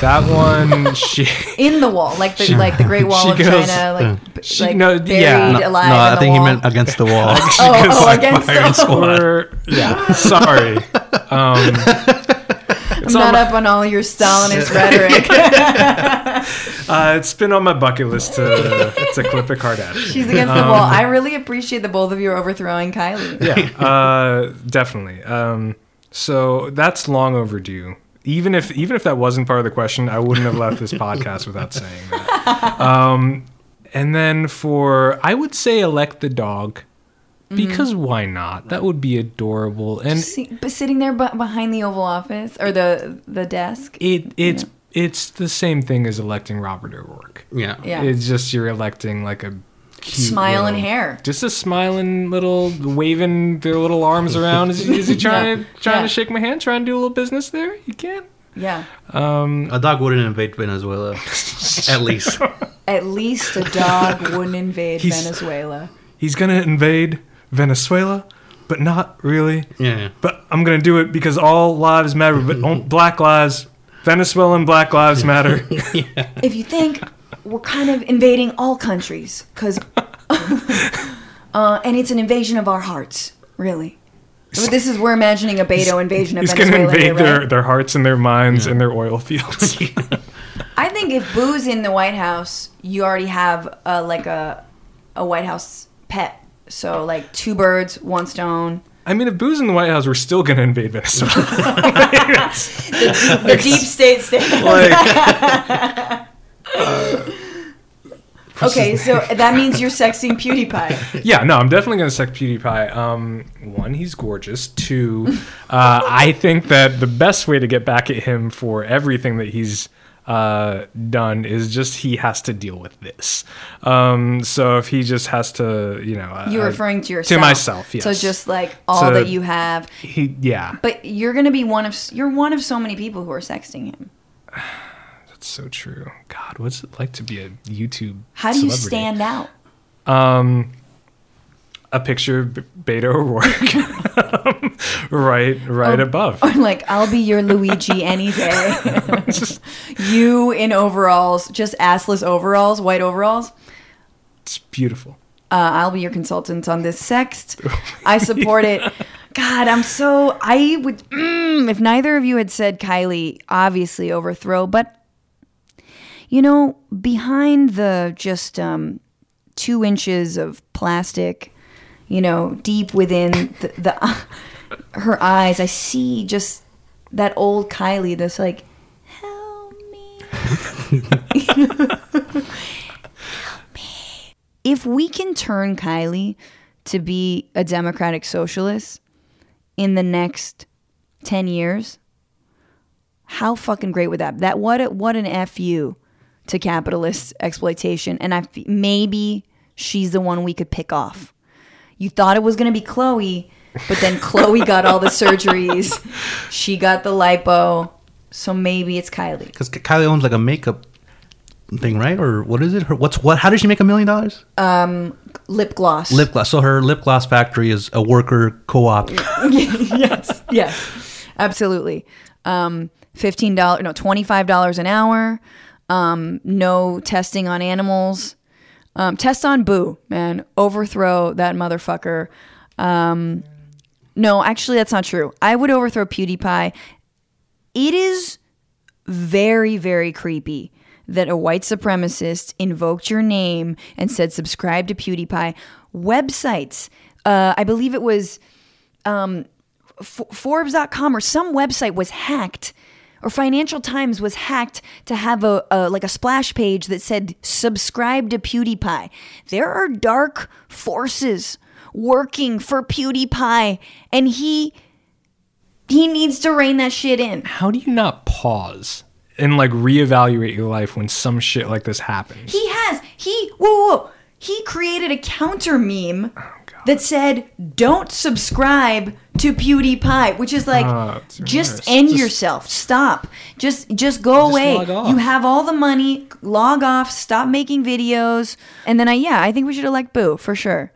That one, (laughs) she. in the wall like the like the great wall she of goes- china like, she- like no, buried yeah. no, alive no, in I the think he meant against the wall. (laughs) (laughs) oh, goes oh like against the wall. squad. Yeah, sorry. Um, i'm not my- up on all your stalinist rhetoric Uh, it's been on my bucket list to to clip a Kardashian. She's against the wall. I really appreciate the both of you are overthrowing Kylie. yeah, uh, definitely. Um, so that's long overdue. Even if even if that wasn't part of the question, I wouldn't have left this (laughs) podcast without saying that. Um, and then for I would say elect the dog because why not? That would be adorable. And See, but sitting there behind the Oval Office or the the desk. it it's it's the same thing as electing Robert O'Rourke. Yeah. Yeah. It's just you're electing like a cute Smile and hair. Just a smiling little waving their little arms around. Is he, is he (laughs) trying Yeah. to trying Yeah. to shake my hand, trying to do a little business there? You can't. Yeah. Um, A dog wouldn't invade Venezuela, (laughs) at least. At least a dog wouldn't invade He's- Venezuela. he's gonna invade Venezuela, but not really. Yeah. But I'm gonna do it because all lives matter. But all- (laughs) black lives, Venezuelan black lives matter. If you think we're kind of invading all countries because, (laughs) uh, and it's an invasion of our hearts, really. This is we're imagining a Beto invasion of He's going to Venezuela. invade here, their, right? their hearts and their minds and their oil fields. (laughs) I think if Boo's in the White House, you already have a, like a a White House pet. So like two birds, one stone. I mean, if Boo's in the White House, we're still going to invade Venezuela. (laughs) The deep state state. like, Okay, so (laughs) that means you're sexting PewDiePie. yeah, no, I'm definitely going to suck PewDiePie. Um, one, he's gorgeous. Two, (laughs) uh, I think that the best way to get back at him for everything that he's uh, done is just he has to deal with this. Um, so if he just has to, you know, You're uh, referring to yourself. To myself, yes. So just like all So- that you have, he, yeah, but you're gonna be one of you're one of so many people who are sexting him. That's so true. God, what's it like to be a YouTube? How do you stand out? Um, a picture of Beto O'Rourke, (laughs) right, right Oh. above. Or like I'll be your Luigi any day. (laughs) you in overalls, just assless overalls, white overalls. It's beautiful. Uh, I'll be your consultant on this sext. (laughs) I support it. God, I'm so. I would. Mm, if neither of you had said Kylie, obviously overthrow, but you know, behind the just um, two inches of plastic, you know, deep within the, the (laughs) her eyes, I see just that old Kylie that's like, help me. help (laughs) me. if we can turn Kylie to be a democratic socialist in the next 10 years, how fucking great would that? That what a, what an fu to capitalist exploitation and I f- maybe she's the one we could pick off. You thought it was going to be Khloé, but then (laughs) Khloé got all the surgeries. She got the lipo. So maybe it's Kylie. Because Kylie owns like a makeup thing, right? Or what is it? Her what's what? How did she make a million dollars? Um, Lip gloss. Lip gloss. So her lip gloss factory is a worker co-op. (laughs) yes, yes, absolutely. Um, Fifteen dollars, no, twenty five dollars an hour. Um, no testing on animals. Um, test on Boo, man. Overthrow that motherfucker. Um, no, actually, that's not true. I would overthrow PewDiePie. It is very, very creepy that a white supremacist invoked your name and said subscribe to PewDiePie. Websites, uh, I believe it was um, F- Forbes.com or some website was hacked, or Financial Times was hacked to have a, a like a splash page that said subscribe to PewDiePie. There are dark forces working for PewDiePie, and he he needs to rein that shit in. How do you not pause and like reevaluate your life when some shit like this happens? He has. He whoa whoa. He created a counter meme oh, that said, "Don't subscribe to PewDiePie," which is like, Ah, just worse. end Just- yourself. Stop. Just just go away. log off. You have all the money. Log off. Stop making videos. And then I yeah, I think we should elect Boo for sure.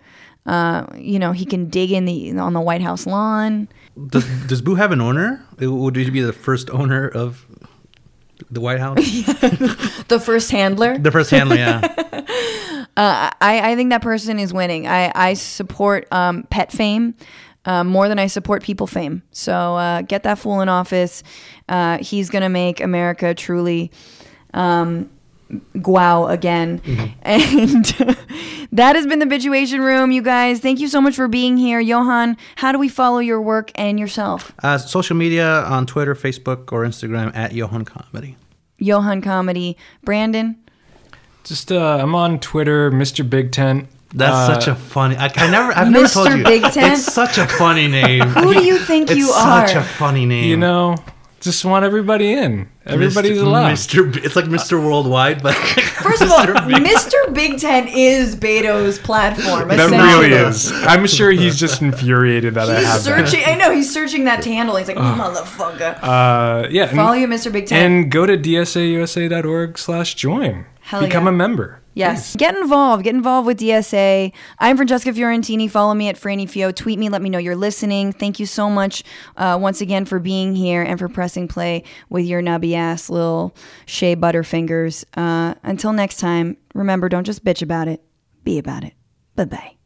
Uh, you know, he can dig in the on the White House lawn. Does, does Boo have an owner? Would he be the first owner of the White House? (laughs) The first handler. the first handler, yeah. (laughs) I, I think that person is winning. I, I support um, pet fame uh, more than I support people fame. So uh, get that fool in office. Uh, he's going to make America truly um, guau again. And (laughs) that has been the Bituation Room, you guys. Thank you so much for being here. Johan, how do we follow your work and yourself? Uh, social media on Twitter, Facebook, or Instagram at Johan Comedy. Johan Comedy. Brandon? Just uh, I'm on Twitter, Mr. Big Tent. That's Uh, such a funny. I, I never. I've never told you. Big Tent? It's such a funny name. (laughs) Who do you think it's you are? It's such a funny name. You know, just want everybody in. Everybody's Mr. allowed. Mr. B- It's like Mr. Worldwide, but (laughs) First of all, Mr. Big Tent is Beto's platform. That really is. I'm sure he's just infuriated that I He's have that. searching. I know he's searching that (laughs) handle. He's like, motherfucker. Uh, yeah. and- Follow you, Mr. Big Tent. And go to dsausa.org slash join. Hell Become yeah. a member. Yes. Get involved. Get involved with DSA. I'm Francesca Fiorentini. Follow me at Franny Fio. Tweet me. Let me know you're listening. Thank you so much uh, once again for being here and for pressing play with your nubby ass little shea butter fingers. Uh, until next time, remember, don't just bitch about it. Be about it. Bye bye.